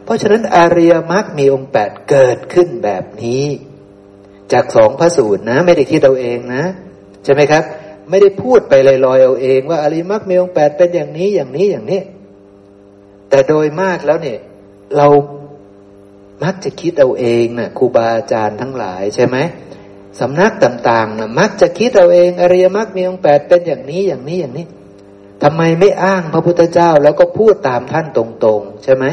เพราะฉะนั้นอาริยมรรคมีองค์แปดเกิดขึ้นแบบนี้ จากสองพระสูตรนะ ไม่ได้คิดเอาเองนะใช่ไหมครับ ไม่ได้พูดไปลอยๆเอาเอง ว่าอาริยมรรคมีองค์แปดเป็นอย่างนี้อย่างนี้อย่างนี้ แต่โดยมากแล้วเนี่ย เรามักจะคิดเอาเองน่ะครูบาอาจารย์ทั้งหลายใช่ไหม สำนักต่างๆนะมักจะคิดเอาเองอริยมรรคมีองค์แปดเป็นอย่างนี้อย่างนี้อย่างนี้ทำไมไม่อ้างพระพุทธเจ้าแล้วก็พูดตามท่านตรงๆ ใช่ไหม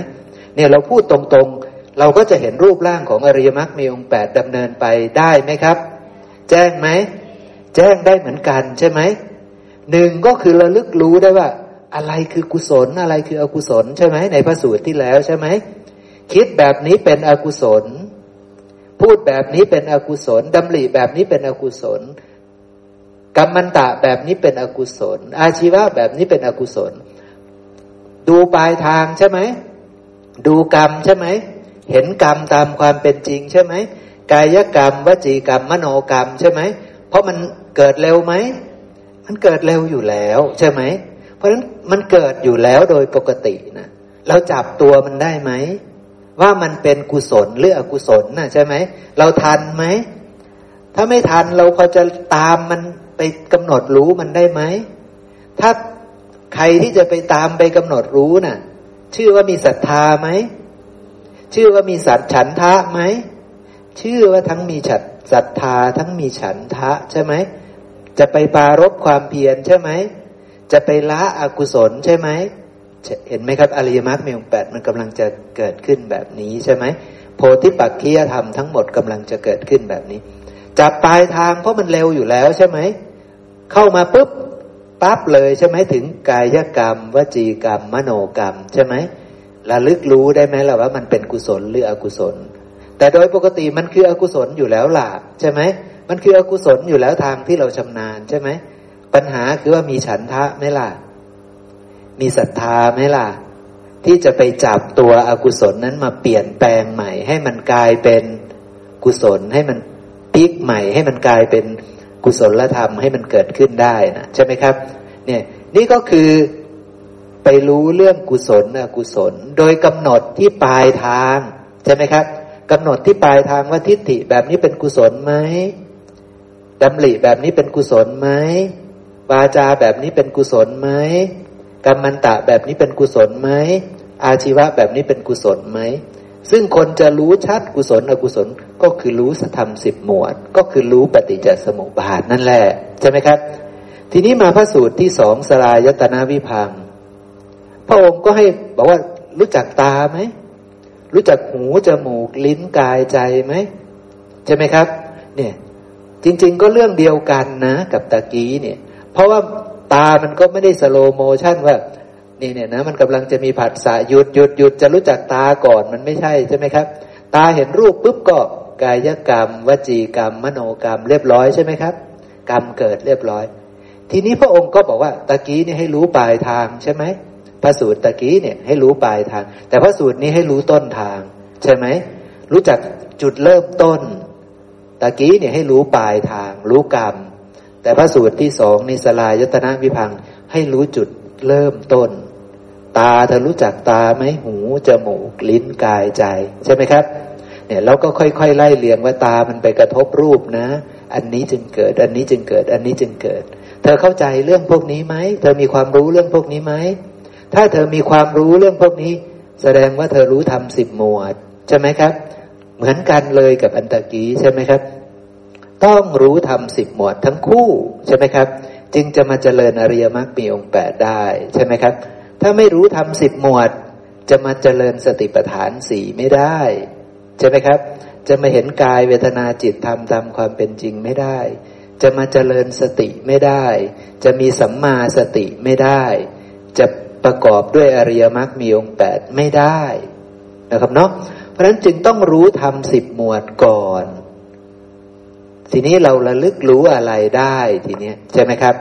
เนี่ยเราพูดตรงๆ เราก็จะเห็นรูปร่างของอริยมรรคมีองค์แปดดำเนินไปได้ไหมครับ แจ้งไหม แจ้งได้เหมือนกันใช่ไหมหนึ่งก็คือระลึกรู้ได้ว่า อะไรคือกุศลอะไรคืออกุศลใช่ไหมในพระสูตรที่แล้วใช่ไหมคิดแบบนี้เป็นอกุศล พูดแบบนี้เป็นอกุศลดำริแบบนี้เป็นอกุศลกรรมันตะแบบนี้เป็นอกุศล อาชีวะแบบนี้เป็นอกุศล ดูปลายทางใช่ไหม ดูกรรมใช่ไหม เห็นกรรมตามความเป็นจริงใช่ไหม กายกรรมวจีกรรม มโนกรรมใช่ไหม เพราะมันเกิดเร็วไหม มันเกิดเร็วอยู่แล้วใช่ไหม เพราะฉะนั้นมันเกิดอยู่แล้วโดยปกตินะ เราจับตัวมันได้ไหม ว่ามันเป็นกุศลหรืออกุศลน่ะใช่ไหม เราทันไหม ถ้าไม่ทันเราพอจะตามมันไปกำหนดรู้มันได้ไหม ถ้าใครที่จะไปตามไปกำหนดรู้น่ะ ชื่อว่ามีศรัทธาไหม ชื่อว่ามีสัตฉันทะไหม ชื่อว่าทั้งมีฉัดศรัทธาทั้งมีฉันทะใช่ไหม จะไปปารบความเพียรใช่ไหม จะไปละอกุศลใช่ไหม เห็นไหมครับอริยมรรคมีองค์แปดมันกำลังจะเกิดขึ้นแบบนี้ใช่ไหมโพธิปักขียธรรมทั้งหมดกำลังจะเกิดขึ้นแบบนี้ จับปลายทางเพราะมันเร็วอยู่แล้วใช่ไหมเข้ามาปุ๊บปั๊บเลยใช่ไหมถึงกายกรรม วจีกรรม มโนกรรมใช่ไหมระลึกรู้ได้ไหมล่ะว่ามันเป็นกุศลหรืออกุศล แต่โดยปกติมันคืออกุศลอยู่แล้วล่ะใช่ไหมมันคืออกุศลอยู่แล้วทางที่เราชำนาญใช่ไหมปัญหาคือว่ามีฉันทะไหมล่ะ มีศรัทธาไหมล่ะ ที่จะไปจับตัวอกุศลนั้นมาเปลี่ยนแปลงใหม่ ให้มันกลายเป็นกุศลให้มันพลิกใหม่ ให้มันกลายเป็นกุศลธรรมให้มันเกิดขึ้นได้นะใช่ไหมครับ เนี่ยนี่ก็คือไปรู้เรื่องกุศลอกุศล โดยกำหนดที่ปลายทาง ใช่ไหมครับกำหนดที่ปลายทางว่าทิฏฐิแบบนี้เป็นกุศลไหมดำริแบบนี้เป็นกุศลไหมวาจาแบบนี้เป็นกุศลไหม กรรมันตะแบบนี้เป็นกุศลไหมอาชีวะแบบนี้เป็นกุศลไหมซึ่งคนจะรู้ชัดกุศลอกุศลก็คือรู้สธรรมสิบหมวด ก็คือรู้ปฏิจจสมุปบาทนั่นแหละใช่ไหมครับ ทีนี้มาพระสูตรที่สองสฬายตนวิภังค์ พระองค์ก็ให้บอกว่ารู้จักตาไหมรู้จักหูจมูกลิ้นกายใจไหมใช่ไหมครับ เนี่ย จริง ๆ ก็เรื่องเดียวกันนะ กับตะกี้เนี่ย เพราะว่า ตามันก็ไม่ได้ slow motion ว่านี่เนี่ยนะมันกำลังจะมีผัสสะหยุดหยุดหยุดจะรู้จักตาก่อนมันไม่ใช่ใช่ไหมครับ ตาเห็นรูปปุ๊บก็กายกรรม วจีกรรม มโนกรรม เรียบร้อยใช่ไหมครับ กรรมเกิดเรียบร้อย ทีนี้พระองค์ก็บอกว่าตะกี้นี่ให้รู้ปลายทางใช่ไหมพระสูตรตะกี้เนี่ยให้รู้ปลายทาง แต่พระสูตรนี้ให้รู้ต้นทาง ใช่ไหมรู้จักจุดเริ่มต้นตะกี้เนี่ยให้รู้ปลายทาง รู้กรรม แต่พระสูตรที่สองนิสลายตนะวิพังให้รู้จุดเริ่มต้น ตาเธอรู้จักตาไหมหูจมูกลิ้นกายใจ ใช่ไหมครับ เนี่ยเราก็ค่อยๆไล่เรียงว่าตามันไปกระทบรูปนะ อันนี้จึงเกิด อันนี้จึงเกิด อันนี้จึงเกิด เธอเข้าใจเรื่องพวกนี้ไหมเธอมีความรู้เรื่องพวกนี้ไหมถ้าเธอมีความรู้เรื่องพวกนี้ แสดงว่าเธอรู้ทำสิบหมวด ใช่ไหมครับ เหมือนกันเลยกับอันตะกี้ใช่ไหมครับ ต้องรู้ทำสิบหมวดทั้งคู่ใช่ไหมครับ จึงจะมาเจริญอริยมรรคมีองค์แปดได้ใช่ไหมครับ ถ้าไม่รู้ทำสิบหมวด จะมาเจริญสติปัฏฐานสี่ไม่ได้ใช่ไหมครับ จะมาเห็นกายเวทนาจิตธรรมตามความเป็นจริงไม่ได้ จะมาเจริญสติไม่ได้ จะมีสัมมาสติไม่ได้ จะประกอบด้วยอริยมรรคมีองค์แปดไม่ได้นะครับเนาะเพราะฉะนั้นจึงต้องรู้ทำสิบหมวดก่อน ทีนี้เราระลึกรู้อะไรได้ทีนี้ใช่ไหมครับ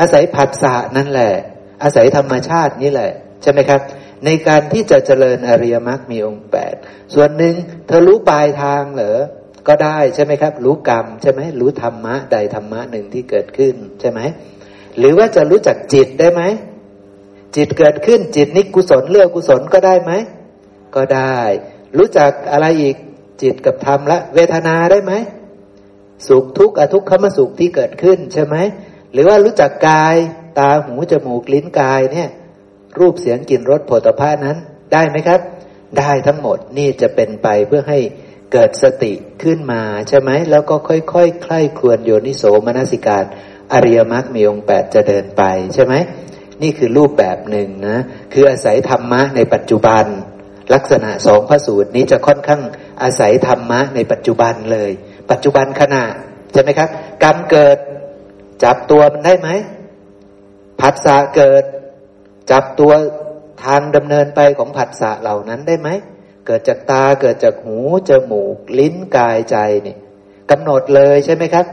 อาศัยผัสสะนั่นแหละ อาศัยธรรมชาตินี่แหละ ใช่ไหมครับ ในการที่จะเจริญอริยมรรคมีองค์แปดส่วนหนึ่งเธอรู้ปลายทางเหรอก็ได้ใช่ไหมครับ รู้กรรมใช่ไหมรู้ธรรมะใดธรรมะหนึ่งที่เกิดขึ้นใช่ไหมหรือว่าจะรู้จักจิตได้ไหมจิตเกิดขึ้นจิตนิกุศลเลือกกุศลก็ได้ไหมก็ได้ รู้จักอะไรอีกจิตกับธรรมและเวทนาได้ไหม สุขทุกข์อทุกขมสุขที่เกิดขึ้นใช่ไหมหรือว่ารู้จักกายตาหูจมูกลิ้นกายเนี่ยรูปเสียงกลิ่นรสผลิภัณฑ์นั้นได้ไหมครับ ได้ทั้งหมดนี่จะเป็นไปเพื่อให้เกิดสติขึ้นมาใช่ไหมแล้วก็ค่อยๆคใคร่ครวญโยนิโสมนสิการ อริยมรรคมีองค์แปดจะเดินไปใช่ไหมนี่คือรูปแบบหนึ่งนะคืออาศัยธรรมะในปัจจุบัน ลักษณะสองพระสูตรนี้จะค่อนข้างอาศัยธรรมะในปัจจุบันเลย ปัจจุบันขณะใช่ไหมครับ กรรมเกิด จับตัวมันได้ไหมผัสสะเกิด จับตัวทางดำเนินไปของผัสสะเหล่านั้นได้ไหมเกิดจากตาเกิดจากหูจมูก ลิ้นกายใจนี่กำหนดเลยใช่ไหมครับ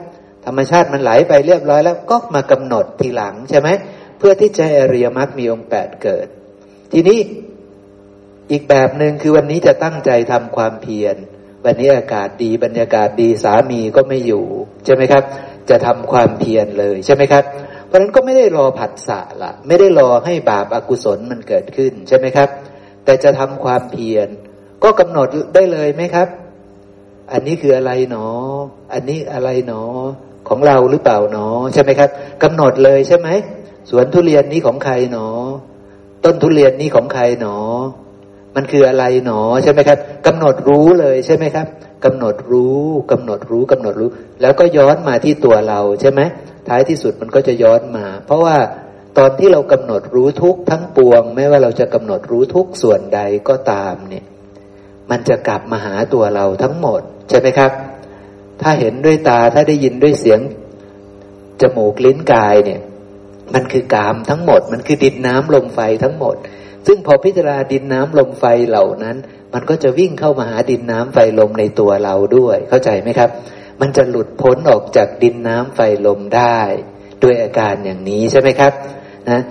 ธรรมชาติมันไหลไปเรียบร้อยแล้วก็มากำหนดทีหลังใช่ไหมเพื่อที่จะอริยมรรคมีองค์แปดเกิด ทีนี้อีกแบบหนึ่งคือวันนี้จะตั้งใจทำความเพียร วันนี้อากาศดีบรรยากาศดีสามีก็ไม่อยู่ใช่ไหมครับ จะทำความเพียรเลยใช่ไหมครับ เพราะนั้นก็ไม่ได้รอผัสสะละไม่ได้รอให้บาปอากุศลมันเกิดขึ้นใช่ไหมครับ แต่จะทำความเพียรก็กำหนดได้เลยไหมครับ อันนี้คืออะไรหนอ อันนี้อะไรหนอของเราหรือเปล่าหนอใช่ไหมครับกำหนดเลยใช่ไหมสวนทุเรียนนี้ของใครหนอ ต้นทุเรียนนี้ของใครหนอ มันคืออะไรหนอใช่ไหมครับกำหนดรู้เลยใช่ไหมครับกำหนดรู้กำหนดรู้กำหนดรู้ แล้วก็ย้อนมาที่ตัวเราใช่ไหมท้ายที่สุดมันก็จะย้อนมา เพราะว่าตอนที่เรากำหนดรู้ทุกทั้งปวง ไม่ว่าเราจะกำหนดรู้ทุกส่วนใดก็ตามเนี่ย มันจะกลับมาหาตัวเราทั้งหมด ใช่ไหมครับ ถ้าเห็นด้วยตาถ้าได้ยินด้วยเสียงจมูกลิ้นกายเนี่ย มันคือกามทั้งหมด มันคือดินน้ำลมไฟทั้งหมด ซึ่งพอพิจารณาดินน้ำลมไฟเหล่านั้น มันก็จะวิ่งเข้ามาหาดินน้ำไฟลมในตัวเราด้วย เข้าใจไหมครับ มันจะหลุดพ้นออกจากดินน้ำไฟลมได้ ด้วยอาการอย่างนี้ใช่ไหมครับนะ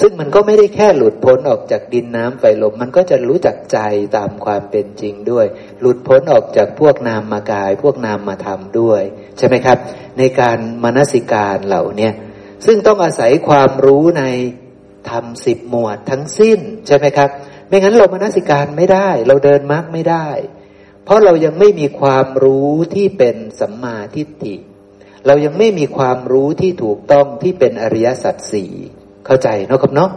ซึ่งมันก็ไม่ได้แค่หลุดพ้นออกจากดินน้ำไฟลม มันก็จะรู้จักใจตามความเป็นจริงด้วย หลุดพ้นออกจากพวกนามมากาย พวกนามมาทำด้วย ใช่ไหมครับ ในการมนสิการเหล่านี้ซึ่งต้องอาศัยความรู้ใน ทำสิบหมวดทั้งสิ้นใช่ไหมครับ ไม่งั้นเรามานสิการไม่ได้ เราเดินมรรคไม่ได้ เพราะเรายังไม่มีความรู้ที่เป็นสัมมาทิฏฐิ เรายังไม่มีความรู้ที่ถูกต้องที่เป็นอริยสัจสี่เข้าใจเนาะครับเนาะ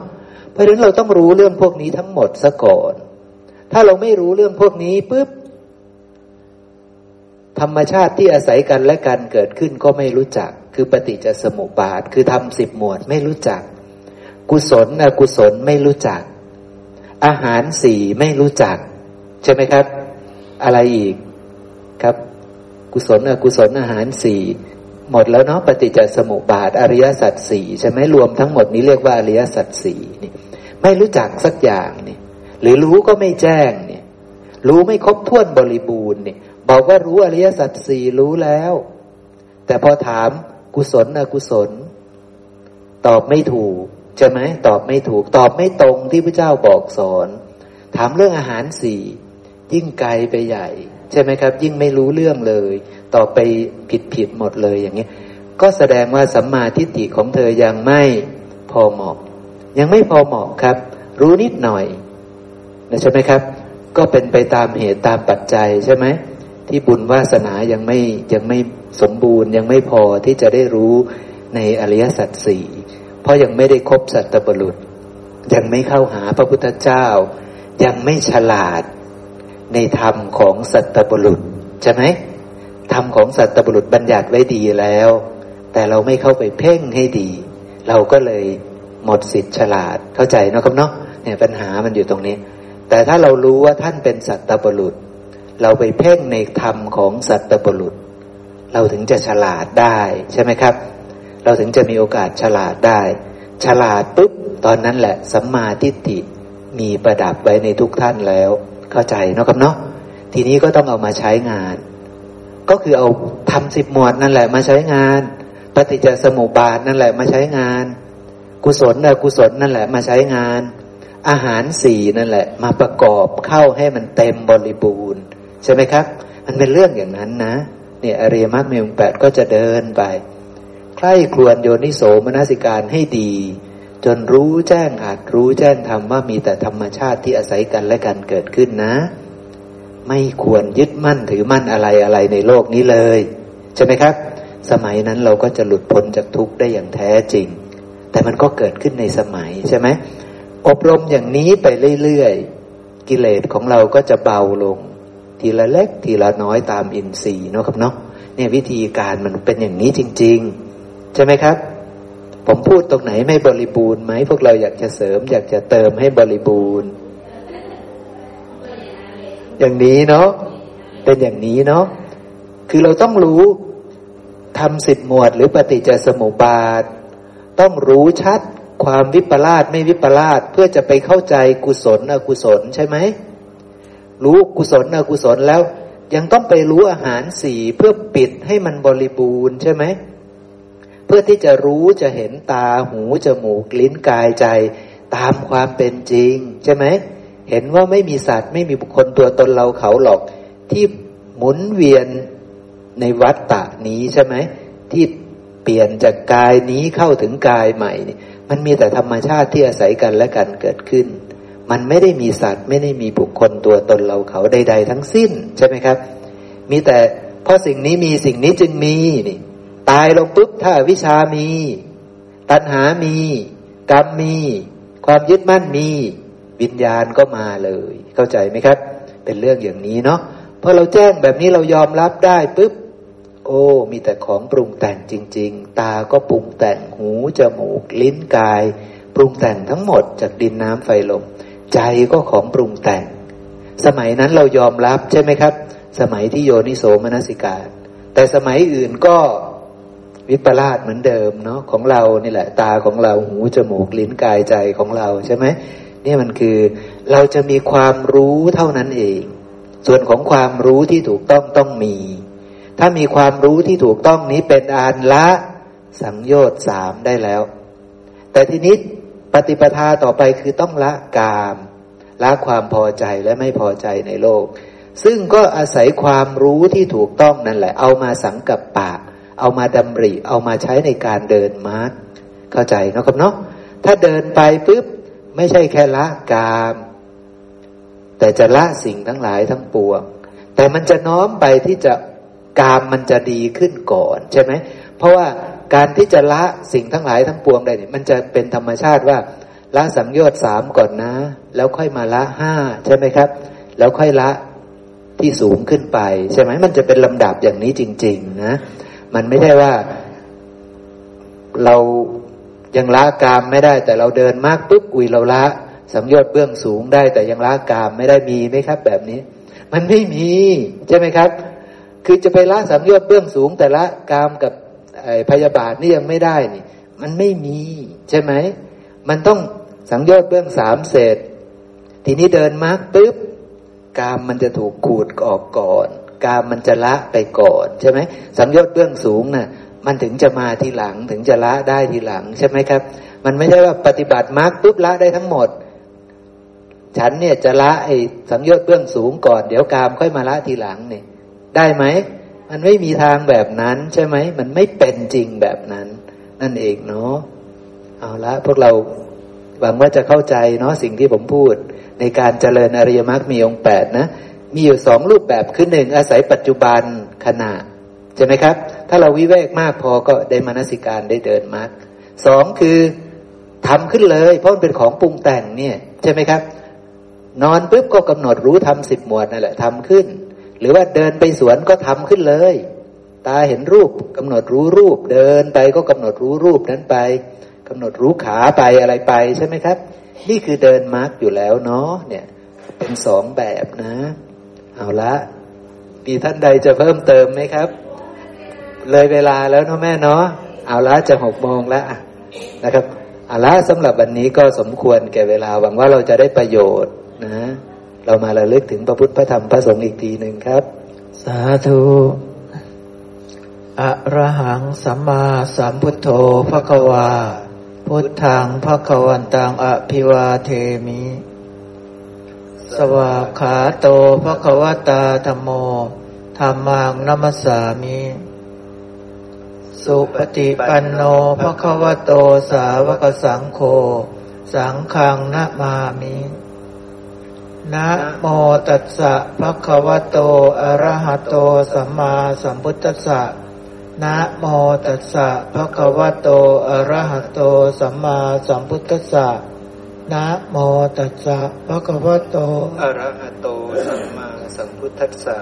เพราะฉะนั้นเราต้องรู้เรื่องพวกนี้ทั้งหมดซะก่อน ถ้าเราไม่รู้เรื่องพวกนี้ปุ๊บธรรมชาติที่อาศัยกันและกันเกิดขึ้นก็ไม่รู้จัก คือปฏิจจสมุปบาท คือทำสิบหมวดไม่รู้จัก กุศลอกุศลไม่รู้จัก อาหารสี่ไม่รู้จัก ใช่ไหมครับ อะไรอีกครับ กุศลอกุศลอาหารสี่หมดแล้วเนาะปฏิจจสมุปบาทอริยสัจสี่ใช่ไหมรวมทั้งหมดนี้เรียกว่าอริยสัจสี่นี่ไม่รู้จักสักอย่างนี่หรือรู้ก็ไม่แจ้งเนี่ยรู้ไม่ครบถ้วนบริบูรณ์เนี่ยบอกว่ารู้อริยสัจสี่รู้แล้ว แต่พอถามกุศลอกุศล ตอบไม่ถูก ใช่ไหมตอบไม่ถูกตอบไม่ตรงที่พระเจ้าบอกสอน ถามเรื่องอาหารสี่ยิ่งไกลไปใหญ่ ใช่ไหมครับ ยิ่งไม่รู้เรื่องเลย ต่อไปผิดผิดหมดเลยอย่างนี้ก็แสดงว่าสัมมาทิฏฐิของเธอยังไม่พอเหมาะ ยังไม่พอเหมาะครับ รู้นิดหน่อยนะใช่ไหมครับ ก็เป็นไปตามเหตุตามปัจจัยใช่ไหมที่บุญวาสนายังไม่ยังไม่สมบูรณ์ยังไม่พอที่จะได้รู้ในอริยสัจสี่ เพราะยังไม่ได้ครบสัตบรุษ ยังไม่เข้าหาพระพุทธเจ้า ยังไม่ฉลาดในธรรมของสัตบุรุษใช่ไหมธรรมของสัตบุรุษบัญญัติไว้ดีแล้ว แต่เราไม่เข้าไปเพ่งให้ดี เราก็เลยหมดสิทธิ์ฉลาดเข้าใจนะครับเนาะเนี่ยปัญหามันอยู่ตรงนี้ แต่ถ้าเรารู้ว่าท่านเป็นสัตบุรุษ เราไปเพ่งในธรรมของสัตบุรุษ เราถึงจะฉลาดได้ใช่ไหมครับ เราถึงจะมีโอกาสฉลาดได้ ฉลาดปุ๊บตอนนั้นแหละสัมมาทิฏฐิมีประดับไว้ในทุกท่านแล้ว เข้าใจนะครับเนาะทีนี้ก็ต้องเอามาใช้งาน ก็คือเอาทำสิบหมวดนั่นแหละมาใช้งาน ปฏิจจสมุปบาทนั่นแหละมาใช้งาน กุศลอกุศลนั่นแหละมาใช้งาน อาหารสี่นั่นแหละ มาประกอบเข้าให้มันเต็มบริบูรณ์ ใช่ไหมครับ มันเป็นเรื่องอย่างนั้นนะเนี่ยอริยมรรคมีองค์แปดก็จะเดินไป ใคร่ครวญโยนิโสมนสิการให้ดี จนรู้แจ้งอาจรู้แจ้งธรรมว่ามีแต่ธรรมชาติที่อาศัยกันและกันเกิดขึ้นนะ ไม่ควรยึดมั่นถือมั่นอะไรอะไรในโลกนี้เลย ใช่ไหมครับ สมัยนั้นเราก็จะหลุดพ้นจากทุกข์ได้อย่างแท้จริง แต่มันก็เกิดขึ้นในสมัยใช่ไหมอบรมอย่างนี้ไปเรื่อยๆกิเลสของเราก็จะเบาลง ทีละเล็กทีละน้อยตามอินทรีย์เนาะครับเนาะเนี่ยวิธีการมันเป็นอย่างนี้จริง ๆ ใช่ไหมครับ ผมพูดตรงไหนไม่บริบูรณ์ไหมพวกเราอยากจะเสริม อยากจะเติมให้บริบูรณ์ อย่างนี้เนาะเป็นอย่างนี้เนาะคือเราต้องรู้ทำสิบหมวดหรือปฏิจจสมุปบาท ต้องรู้ชัดความวิปลาสไม่วิปลาสเพื่อจะไปเข้าใจกุศลอกุศลใช่ไหมรู้กุศลอกุศลแล้ว ยังต้องไปรู้อาหารสี่เพื่อปิดให้มันบริบูรณ์ใช่ไหม พื่อที่จะรู้จะเห็นตาหูจมูกลิ้นกายใจ ตามความเป็นจริง ใช่ไหม เห็นว่าไม่มีสัตว์ไม่มีบุคคลตัวตนเราเขาหรอก ที่หมุนเวียนในวัฏฏะนี้ใช่ไหม ที่เปลี่ยนจากกายนี้เข้าถึงกายใหม่นี่มันมีแต่ธรรมชาติที่อาศัยกันและกันเกิดขึ้น มันไม่ได้มีสัตว์ไม่ได้มีบุคคลตัวตนเราเขาใด ๆ ทั้งสิ้น ใช่ไหมครับ มีแต่เพราะสิ่งนี้มีสิ่งนี้จึงมีนี่ ตายลงปุ๊บถ้าวิชามี ตัณหามี กรรมมี ความยึดมั่นมี วิญญาณก็มาเลย เข้าใจไหมครับ เป็นเรื่องอย่างนี้เนาะพอเราแจ้งแบบนี้เรายอมรับได้ปุ๊บโอ้ มีแต่ของปรุงแต่งจริง ๆ ตาก็ปรุงแต่งหูจมูก ลิ้นกาย ปรุงแต่งทั้งหมดจากดินน้ำไฟลมใจก็ของปรุงแต่ง สมัยนั้นเรายอมรับใช่ไหมครับ สมัยที่โยนิโสมนสิการ แต่สมัยอื่นก็ วิปลาสเหมือนเดิมเนาะของเรานี่แหละ ตาของเราหูจมูกลิ้นกายใจของเราใช่ไหมนี่มันคือเราจะมีความรู้เท่านั้นเอง ส่วนของความรู้ที่ถูกต้องต้องมี ถ้ามีความรู้ที่ถูกต้องนี้เป็นอานละสังโยชน์สามได้แล้ว แต่ทีนี้ปฏิปทาต่อไปคือต้องละกามละความพอใจและไม่พอใจในโลก ซึ่งก็อาศัยความรู้ที่ถูกต้องนั่นแหละ เอามาสังกับปาก เอามาดำริ เอามาใช้ในการเดินมาร์กเข้าใจนะครับเนาะถ้าเดินไปปุ๊บไม่ใช่แค่ละกาม แต่จะละสิ่งทั้งหลายทั้งปวง แต่มันจะน้อมไปที่จะกามมันจะดีขึ้นก่อนใช่ไหมเพราะว่าการที่จะละสิ่งทั้งหลายทั้งปวงได้เนี่ยมันจะเป็นธรรมชาติว่าละสังโยชน์สามก่อนนะ แล้วค่อยมาละห้าใช่ไหมครับ แล้วค่อยละที่สูงขึ้นไป ใช่ไหมมันจะเป็นลำดับอย่างนี้จริง ๆ นะ มันไม่ได้ว่า เรายังละกามไม่ได้ แต่เราเดินมากปุ๊บอุ้ยเราละสังโยชน์เบื้องสูงได้ แต่ยังละกามไม่ได้มีไหมครับ แบบนี้ มันไม่มี ใช่ไหมครับ คือจะไปละสังโยชน์เบื้องสูง แต่ละกามกับพยาบาทนี่ยังไม่ได้นี่ มันไม่มี ใช่ไหมมันต้องสังโยชน์เบื้องสามเสร็จ ทีนี้เดินมากปุ๊บกามมันจะถูกขูดออกก่อน กามมันจะละไปก่อนใช่ไหมสังโยชน์เบื้องสูงนะ่ะมันถึงจะมาทีหลังถึงจะละได้ทีหลังใช่ไหมครับ มันไม่ใช่ว่าปฏิบัติมากปุ๊บละได้ทั้งหมด ฉันเนี่ยจะละไอ้สังโยชน์เบื้องสูงก่อนเดี๋ยวกามค่อยมาละทีหลังเนี่ยได้ไหมมันไม่มีทางแบบนั้นใช่ไหมมันไม่เป็นจริงแบบนั้น นั่นเองเนาะเอาละพวกเราหวังว่าจะเข้าใจเนาะสิ่งที่ผมพูด ในการเจริญอริยมรรคมีองค์แปดนะ มีอยู่สองรูปแบบคือหนึ่งอาศัยปัจจุบันขณะใช่ไหมครับ ถ้าเราวิเวกมากพอก็ได้มานสิการได้เดินมรรคสองคือทำขึ้นเลย เพราะมันเป็นของปรุงแต่งเนี่ยใช่ไหมครับ นอนปุ๊บก็กำหนดรู้ทำสิบหมวดนั่นแหละทำขึ้น หรือว่าเดินไปสวนก็ทำขึ้นเลย ตาเห็นรูปกำหนดรู้รูป เดินไปก็กำหนดรู้รูปนั้นไปกำหนดรู้ขาไปอะไรไปใช่ไหมครับ นี่คือเดินมาร์กอยู่แล้วเนาะเนี่ยเป็นสองแบบนะ เอาละมีท่านใดจะเพิ่มเติมไหมครับ เลยเวลาแล้วเนาะแม่เนาะเอาละจะหกโมงแล้วนะครับเอาละสำหรับวันนี้ก็สมควรแก่เวลาหวังว่าเราจะได้ประโยชน์นะ เรามาระลึกถึงพระพุทธพระธรรมพระสงฆ์อีกทีหนึ่งครับ สาธุอะระหังสัมมาสัมพุทโธพระควา พุทธังพระควันตังอภิวาเทมิ สวาขาโตพระควตาธรรมโมธรรมังนัมสามิ สุปฏิปันโนพระควโตสาวกสังโฆ สังฆังนามามินะโมตัสสะภะคะวะโต อะระหะโต สัมมาสัมพุทธัสสะนะโมตัสสะภะคะวะโต อะระหะโต สัมมาสัมพุทธัสสะ นะโมตัสสะภะคะวะโต อะระหะโต สัมมาสัมพุทธัสสะ